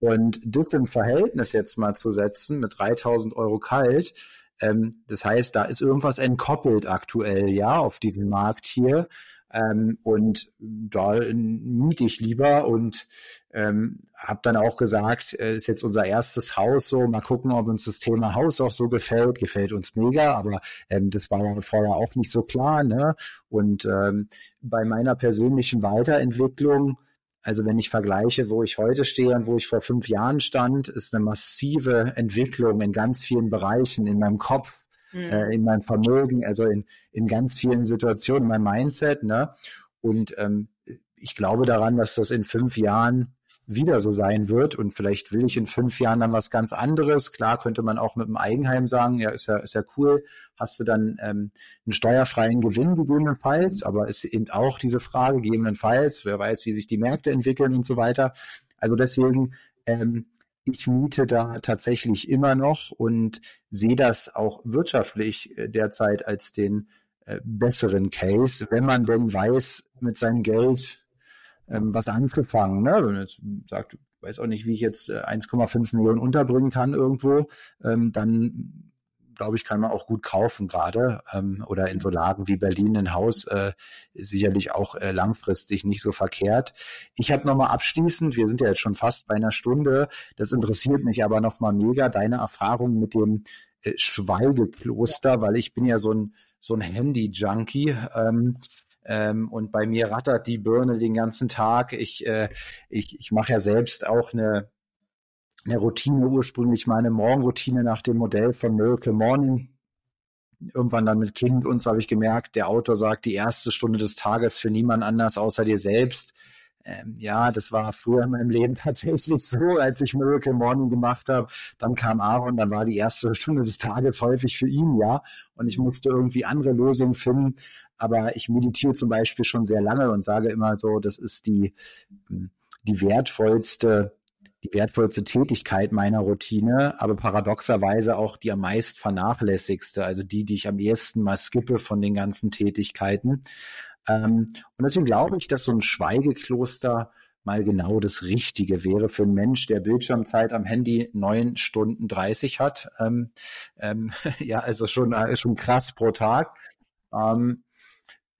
Und das im Verhältnis jetzt mal zu setzen mit 3000 Euro kalt, ähm, das heißt, da ist irgendwas entkoppelt aktuell, ja, auf diesem Markt hier. Ähm, und da miete ich lieber und ähm, habe dann auch gesagt, äh, ist jetzt unser erstes Haus so, mal gucken, ob uns das Thema Haus auch so gefällt. Gefällt uns mega, aber ähm, das war ja vorher auch nicht so klar. Ne? Und ähm, bei meiner persönlichen Weiterentwicklung also wenn ich vergleiche, wo ich heute stehe und wo ich vor fünf Jahren stand, ist eine massive Entwicklung in ganz vielen Bereichen, in meinem Kopf, mhm. äh, in meinem Vermögen, also in, in ganz vielen Situationen, in meinem Mindset. Ne? Und ähm, ich glaube daran, dass das in fünf Jahren wieder so sein wird und vielleicht will ich in fünf Jahren dann was ganz anderes. Klar könnte man auch mit dem Eigenheim sagen, ja, ist ja, ist ja cool, hast du dann ähm, einen steuerfreien Gewinn gegebenenfalls, aber ist eben auch diese Frage gegebenenfalls, wer weiß, wie sich die Märkte entwickeln und so weiter. Also deswegen, ähm, ich miete da tatsächlich immer noch und sehe das auch wirtschaftlich äh, derzeit als den äh, besseren Case, wenn man denn weiß, mit seinem Geld ähm, was anzufangen. Ne? Wenn man jetzt sagt, weiß auch nicht, wie ich jetzt 1,5 äh, Millionen unterbringen kann irgendwo, ähm, dann glaube ich, kann man auch gut kaufen gerade ähm, oder in so Lagen wie Berlin ein Haus äh, sicherlich auch äh, langfristig nicht so verkehrt. Ich habe nochmal abschließend, wir sind ja jetzt schon fast bei einer Stunde, das interessiert mich aber nochmal mega, deine Erfahrung mit dem äh, Schweigekloster, weil ich bin ja so ein, so ein Handy-Junkie. Ähm, ähm, und bei mir rattert die Birne den ganzen Tag. Ich, äh, ich, ich mache ja selbst auch eine, eine Routine, ursprünglich meine Morgenroutine nach dem Modell von Miracle Morning. Irgendwann dann mit Kind uns habe ich gemerkt, der Autor sagt, die erste Stunde des Tages für niemand anders außer dir selbst. Ähm, ja, das war früher in meinem Leben [LAUGHS] tatsächlich so, als ich Miracle Morning gemacht habe. Dann kam Aaron, dann war die erste Stunde des Tages häufig für ihn, ja. Und ich musste irgendwie andere Lösungen finden. Aber ich meditiere zum Beispiel schon sehr lange und sage immer so, das ist die, die wertvollste die wertvollste Tätigkeit meiner Routine, aber paradoxerweise auch die am meist vernachlässigste, also die, die ich am ehesten mal skippe von den ganzen Tätigkeiten. Ähm, und deswegen glaube ich, dass so ein Schweigekloster mal genau das Richtige wäre für einen Mensch, der Bildschirmzeit am Handy neun Stunden dreißig hat. Ähm, ähm, [LAUGHS] ja, also schon, äh, schon krass pro Tag. Ähm,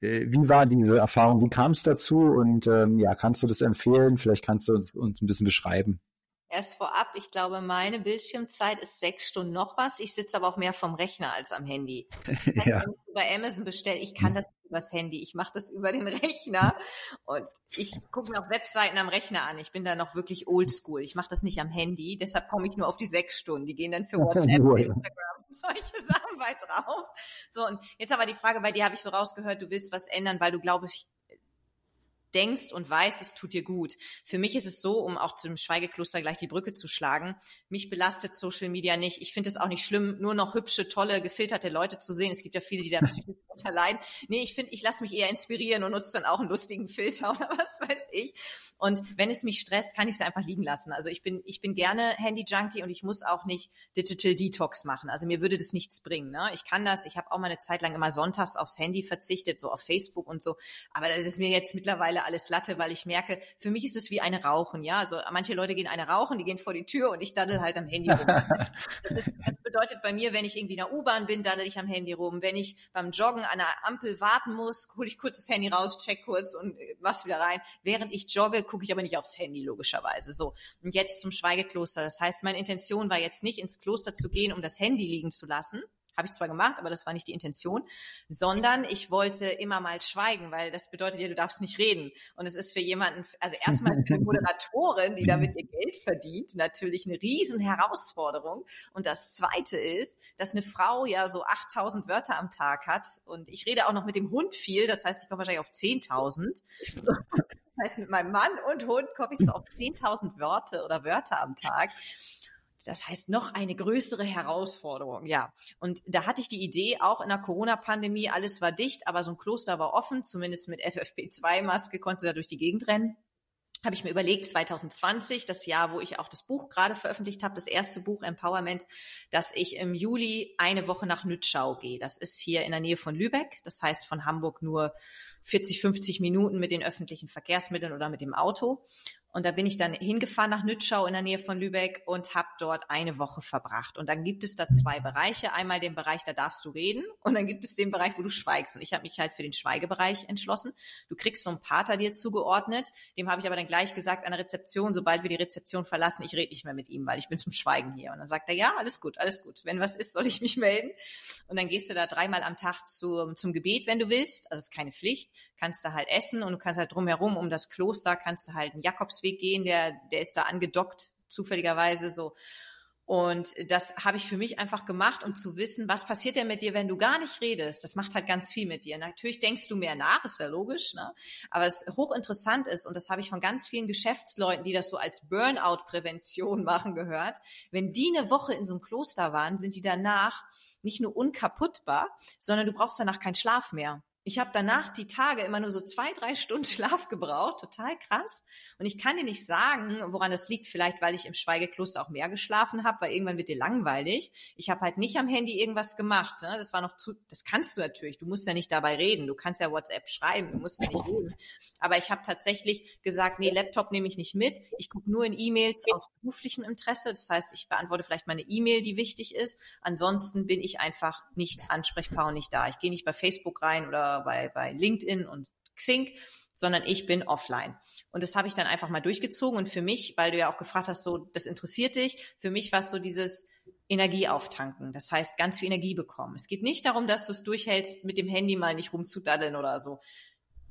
äh, wie war diese Erfahrung? Wie kam es dazu? Und ähm, ja, kannst du das empfehlen? Vielleicht kannst du uns, uns ein bisschen beschreiben. Erst vorab, ich glaube, meine Bildschirmzeit ist sechs Stunden noch was. Ich sitze aber auch mehr vom Rechner als am Handy. [LAUGHS] Das ja. Wenn ich über Amazon bestelle, ich kann hm. das übers Handy, ich mache das über den [LAUGHS] Rechner und ich gucke mir auch Webseiten am Rechner an. Ich bin da noch wirklich oldschool. Ich mache das nicht am Handy, deshalb komme ich nur auf die sechs Stunden. Die gehen dann für [LAUGHS] WhatsApp, Instagram, solche Sachen weit drauf. So, und jetzt aber die Frage, bei dir habe ich so rausgehört, du willst was ändern, weil du, glaube ich, denkst und weißt, es tut dir gut. Für mich ist es so, um auch zum Schweigekloster gleich die Brücke zu schlagen, mich belastet Social Media nicht. Ich finde es auch nicht schlimm, nur noch hübsche, tolle, gefilterte Leute zu sehen. Es gibt ja viele, die da [LAUGHS] psychisch unterleiden. Nee, ich finde, ich lasse mich eher inspirieren und nutze dann auch einen lustigen Filter [LAUGHS] oder was weiß ich. Und wenn es mich stresst, kann ich es einfach liegen lassen. Also ich bin, ich bin gerne Handy-Junkie und ich muss auch nicht Digital Detox machen. Also mir würde das nichts bringen. Ne? Ich kann das. Ich habe auch mal eine Zeit lang immer sonntags aufs Handy verzichtet, so auf Facebook und so. Aber das ist mir jetzt mittlerweile alles Latte, weil ich merke, für mich ist es wie eine Rauchen, ja. Also manche Leute gehen eine rauchen, die gehen vor die Tür und ich daddel halt am Handy rum. [LAUGHS] Das, ist, das bedeutet bei mir, wenn ich irgendwie in der U-Bahn bin, daddel ich am Handy rum. Wenn ich beim Joggen an einer Ampel warten muss, hole ich kurz das Handy raus, check kurz und mach's wieder rein. Während ich jogge, gucke ich aber nicht aufs Handy, logischerweise. So. Und jetzt zum Schweigekloster. Das heißt, meine Intention war jetzt nicht ins Kloster zu gehen, um das Handy liegen zu lassen, habe ich zwar gemacht, aber das war nicht die Intention, sondern ich wollte immer mal schweigen, weil das bedeutet ja, du darfst nicht reden. Und es ist für jemanden, also erstmal für eine Moderatorin, die damit ihr Geld verdient, natürlich eine riesen Herausforderung. Und das Zweite ist, dass eine Frau ja so 8000 Wörter am Tag hat und ich rede auch noch mit dem Hund viel, das heißt, ich komme wahrscheinlich auf 10.000. Das heißt, mit meinem Mann und Hund komme ich so auf 10.000 Wörter oder Wörter am Tag. Das heißt, noch eine größere Herausforderung, ja. Und da hatte ich die Idee, auch in der Corona-Pandemie, alles war dicht, aber so ein Kloster war offen, zumindest mit FFP2-Maske konntest du da durch die Gegend rennen habe ich mir überlegt, 2020, das Jahr, wo ich auch das Buch gerade veröffentlicht habe, das erste Buch Empowerment, dass ich im Juli eine Woche nach Nützschau gehe. Das ist hier in der Nähe von Lübeck. Das heißt von Hamburg nur 40, 50 Minuten mit den öffentlichen Verkehrsmitteln oder mit dem Auto. Und da bin ich dann hingefahren nach Nützschau in der Nähe von Lübeck und habe dort eine Woche verbracht. Und dann gibt es da zwei Bereiche. Einmal den Bereich, da darfst du reden. Und dann gibt es den Bereich, wo du schweigst. Und ich habe mich halt für den Schweigebereich entschlossen. Du kriegst so einen Pater dir zugeordnet. Dem habe ich aber dann gleich gesagt an der Rezeption, sobald wir die Rezeption verlassen, ich rede nicht mehr mit ihm, weil ich bin zum Schweigen hier. Und dann sagt er, ja, alles gut, alles gut. Wenn was ist, soll ich mich melden. Und dann gehst du da dreimal am Tag zu, zum Gebet, wenn du willst. Also ist keine Pflicht. Kannst du halt essen und du kannst halt drumherum um das Kloster, kannst du halt einen Jakobsweg gehen, der, der ist da angedockt, zufälligerweise so. Und das habe ich für mich einfach gemacht, um zu wissen, was passiert denn mit dir, wenn du gar nicht redest. Das macht halt ganz viel mit dir. Natürlich denkst du mehr nach, ist ja logisch, ne? aber es hochinteressant ist, und das habe ich von ganz vielen Geschäftsleuten, die das so als Burnout-Prävention [LAUGHS] machen, gehört. Wenn die eine Woche in so einem Kloster waren, sind die danach nicht nur unkaputtbar, sondern du brauchst danach keinen Schlaf mehr. Ich habe danach die Tage immer nur so zwei, drei Stunden [LAUGHS] Schlaf gebraucht, total krass. Und ich kann dir nicht sagen, woran das liegt. Vielleicht, weil ich im Schweigekloster auch mehr geschlafen habe, weil irgendwann wird dir langweilig. Ich habe halt nicht am Handy irgendwas gemacht. Ne? Das war noch zu, das kannst du natürlich. Du musst ja nicht dabei reden. Du kannst ja WhatsApp schreiben. Du musst ja nicht reden. Aber ich habe tatsächlich gesagt, nee, Laptop nehme ich nicht mit. Ich gucke nur in E-Mails aus beruflichem Interesse. Das heißt, ich beantworte vielleicht meine E-Mail, die wichtig ist. Ansonsten bin ich einfach nicht ansprechbar und nicht da. Ich gehe nicht bei Facebook rein oder bei, bei LinkedIn und Xing, sondern ich bin offline. Und das habe ich dann einfach mal durchgezogen. Und für mich, weil du ja auch gefragt hast, so, das interessiert dich, für mich war es so dieses Energie auftanken. Das heißt, ganz viel Energie bekommen. Es geht nicht darum, dass du es durchhältst, mit dem Handy mal nicht rumzudaddeln oder so.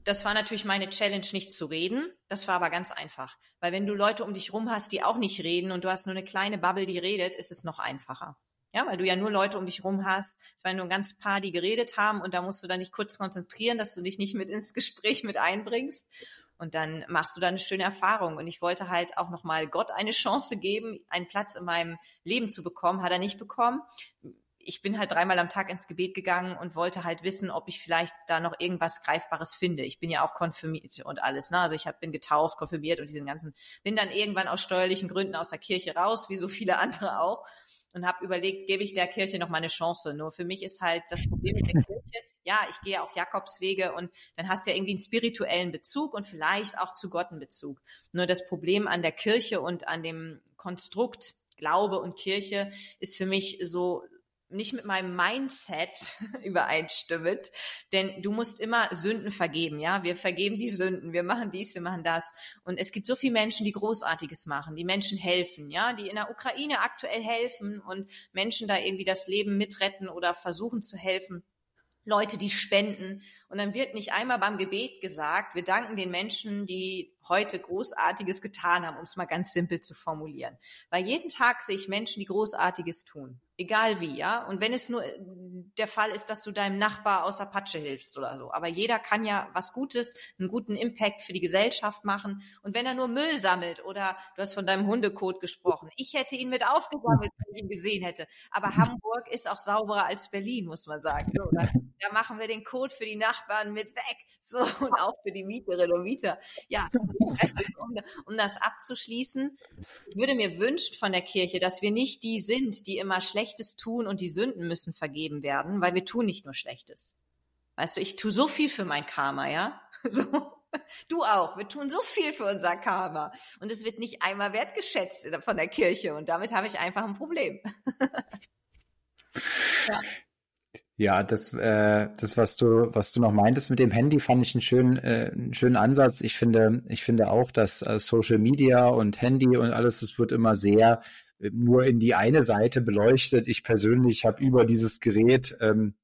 Das war natürlich meine Challenge, nicht zu reden. Das war aber ganz einfach. Weil wenn du Leute um dich rum hast, die auch nicht reden und du hast nur eine kleine Bubble, die redet, ist es noch einfacher. Ja, weil du ja nur Leute um dich rum hast. Es waren nur ein ganz paar, die geredet haben und da musst du dann nicht kurz konzentrieren, dass du dich nicht mit ins [LAUGHS] Gespräch mit einbringst. Und dann machst du da eine schöne Erfahrung. Und ich wollte halt auch nochmal Gott eine Chance geben, einen Platz in meinem Leben zu bekommen. Hat er nicht bekommen. Ich bin halt dreimal am Tag ins Gebet gegangen und wollte halt wissen, ob ich vielleicht da noch irgendwas Greifbares finde. Ich bin ja auch konfirmiert und alles. Ne? Also ich hab, bin getauft, konfirmiert und diesen ganzen, bin dann irgendwann aus steuerlichen Gründen aus der Kirche raus, wie so viele [LAUGHS] andere auch und habe überlegt, gebe ich der Kirche noch mal eine Chance. Nur für mich ist halt das Problem mit der Kirche, ja, ich gehe auch Jakobswege und dann hast du ja irgendwie einen spirituellen Bezug und vielleicht auch zu Gott einen Bezug. Nur das Problem an der Kirche und an dem Konstrukt Glaube und Kirche ist für mich so nicht mit meinem Mindset [LAUGHS] übereinstimmend, denn du musst immer Sünden vergeben, ja? Wir vergeben die Sünden, wir machen dies, wir machen das und es gibt so viele Menschen, die großartiges machen, die Menschen helfen, ja, die in der Ukraine aktuell helfen und Menschen da irgendwie das Leben mitretten oder versuchen zu helfen. Leute, die spenden. Und dann wird nicht einmal beim Gebet gesagt, wir danken den Menschen, die heute Großartiges getan haben, um es mal ganz simpel zu formulieren. Weil jeden Tag sehe ich Menschen, die Großartiges tun. Egal wie, ja. Und wenn es nur äh, der Fall ist, dass du deinem Nachbar aus der Patsche hilfst oder so. Aber jeder kann ja was Gutes, einen guten Impact für die Gesellschaft machen. Und wenn er nur Müll sammelt oder du hast von deinem Hundekot gesprochen. Ich hätte ihn mit aufgesammelt, wenn ich ihn gesehen hätte. Aber Hamburg ist auch sauberer als Berlin, muss man sagen. So, da, da machen wir den Code für die Nachbarn mit weg. So, und auch für die Mieterinnen und Mieter. Ja, um, um das abzuschließen, ich würde mir wünschen von der Kirche, dass wir nicht die sind, die immer Schlechtes tun und die Sünden müssen vergeben werden, weil wir tun nicht nur Schlechtes. Weißt du, ich tue so viel für mein Karma, ja? [LAUGHS] So. Du auch. Wir tun so viel für unser Karma. Und es wird nicht einmal wertgeschätzt von der Kirche. Und damit habe ich einfach ein Problem. [LAUGHS] ja. Ja, das, äh, das, was du, was du noch meintest mit dem Handy, fand ich einen schönen, äh, einen schönen Ansatz. Ich finde, ich finde auch, dass äh, Social Media und Handy und alles, es wird immer sehr äh, nur in die eine Seite beleuchtet. Ich persönlich habe über dieses Gerät ähm,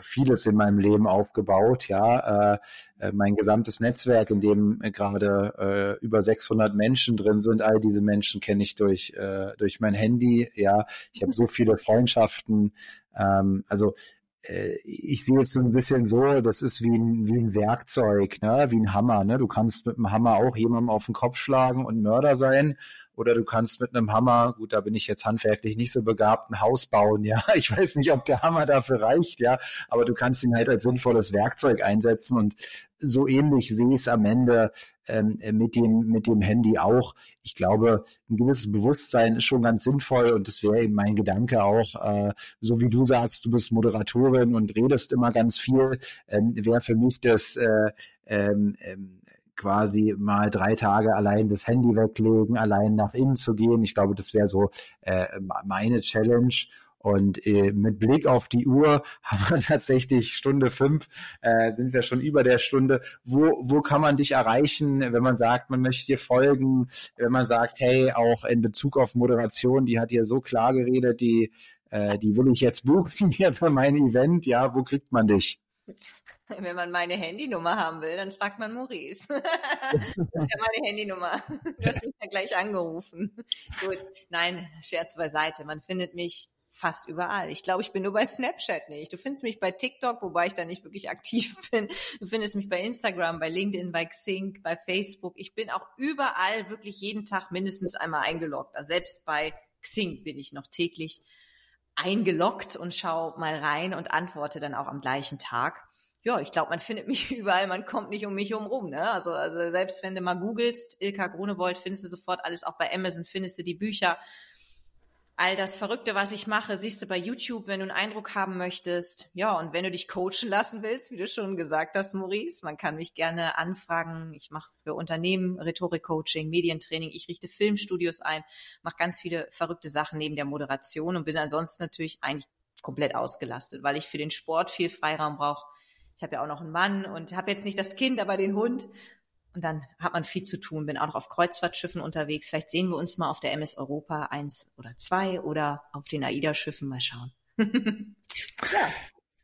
vieles in meinem Leben aufgebaut, ja, äh, äh, mein gesamtes Netzwerk, in dem äh, gerade äh, über 600 Menschen drin sind, all diese Menschen kenne ich durch äh, durch mein Handy, ja, ich habe so viele Freundschaften, ähm, also äh, ich sehe es so ein bisschen so, das ist wie ein, wie ein Werkzeug, ne? wie ein Hammer. Ne? Du kannst mit dem Hammer auch jemandem auf den Kopf schlagen und Mörder sein oder du kannst mit einem Hammer, gut, da bin ich jetzt handwerklich nicht so begabt, ein Haus bauen, ja. [LAUGHS] Ich weiß nicht, ob der Hammer dafür reicht, ja, aber du kannst ihn halt als sinnvolles Werkzeug einsetzen und so ähnlich sehe ich es am Ende ähm, mit dem, mit dem Handy auch. Ich glaube, ein gewisses Bewusstsein ist schon ganz sinnvoll und das wäre eben mein Gedanke auch, äh, so wie du sagst, du bist Moderatorin und redest immer ganz viel, ähm, wäre für mich das äh, ähm, ähm, quasi mal drei Tage allein das Handy weglegen, allein nach innen zu gehen. Ich glaube, das wäre so äh, meine Challenge. Und äh, mit Blick auf die Uhr [LAUGHS] haben wir tatsächlich Stunde fünf, äh, sind wir schon über der Stunde. Wo, wo kann man dich erreichen, wenn man sagt, man möchte dir folgen, wenn man sagt, hey, auch in Bezug auf Moderation, die hat dir so klar geredet, die, äh, die will ich jetzt [LAUGHS] buchen hier für mein Event, ja, wo kriegt man dich? [LAUGHS] Wenn man meine Handynummer haben will, dann fragt man Maurice. [LAUGHS] das ist ja meine Handynummer. Du hast mich ja gleich angerufen. Gut, nein, Scherz beiseite. Man findet mich fast überall. Ich glaube, ich bin nur bei Snapchat nicht. Du findest mich bei TikTok, wobei ich da nicht wirklich aktiv [LAUGHS] bin. Du findest mich bei Instagram, bei LinkedIn, bei Xing, bei Facebook. Ich bin auch überall wirklich jeden Tag mindestens einmal eingeloggt. Also selbst bei Xing bin ich noch täglich eingeloggt und schau mal rein und antworte dann auch am gleichen Tag. Ja, ich glaube, man findet mich [LAUGHS] überall, man kommt nicht um mich herum. Ne? Also, also selbst wenn du mal googelst, Ilka Grunewold, findest du sofort alles, auch bei Amazon findest du die Bücher all das Verrückte, was ich mache, siehst du bei YouTube, wenn du einen Eindruck haben möchtest. Ja, und wenn du dich coachen lassen willst, wie du schon gesagt hast, Maurice, man kann mich gerne anfragen. Ich mache für Unternehmen Rhetorik-Coaching, Medientraining, ich richte Filmstudios ein, mache ganz viele verrückte Sachen neben der Moderation und bin ansonsten natürlich eigentlich komplett ausgelastet, weil ich für den Sport viel Freiraum brauche. Ich habe ja auch noch einen Mann und habe jetzt nicht das Kind, aber den Hund. Und dann hat man viel zu tun, bin auch noch auf Kreuzfahrtschiffen unterwegs. Vielleicht sehen wir uns mal auf der MS Europa eins oder zwei oder auf den AIDA-Schiffen mal schauen. [LAUGHS] ja.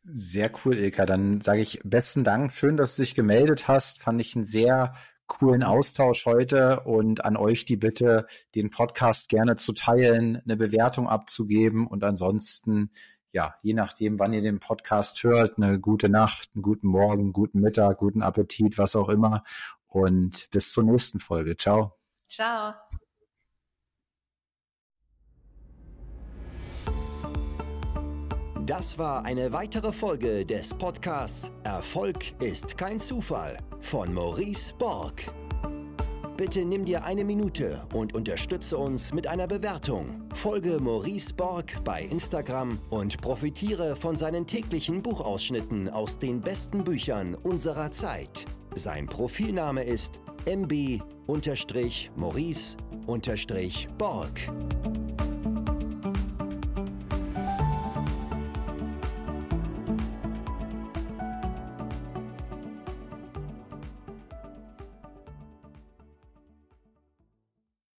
Sehr cool, Ilka. Dann sage ich besten Dank. Schön, dass du dich gemeldet hast. Fand ich einen sehr coolen Austausch heute und an euch die Bitte, den Podcast gerne zu teilen, eine Bewertung abzugeben und ansonsten, ja, je nachdem, wann ihr den Podcast hört, eine gute Nacht, einen guten Morgen, guten Mittag, guten Appetit, was auch immer und bis zur nächsten Folge. Ciao. Ciao. Das war eine weitere Folge des Podcasts Erfolg ist kein Zufall von Maurice Borg. Bitte nimm dir eine Minute und unterstütze uns mit einer Bewertung. Folge Maurice Borg bei Instagram und profitiere von seinen täglichen Buchausschnitten aus den besten Büchern unserer Zeit. Sein Profilname ist mb-maurice-borg.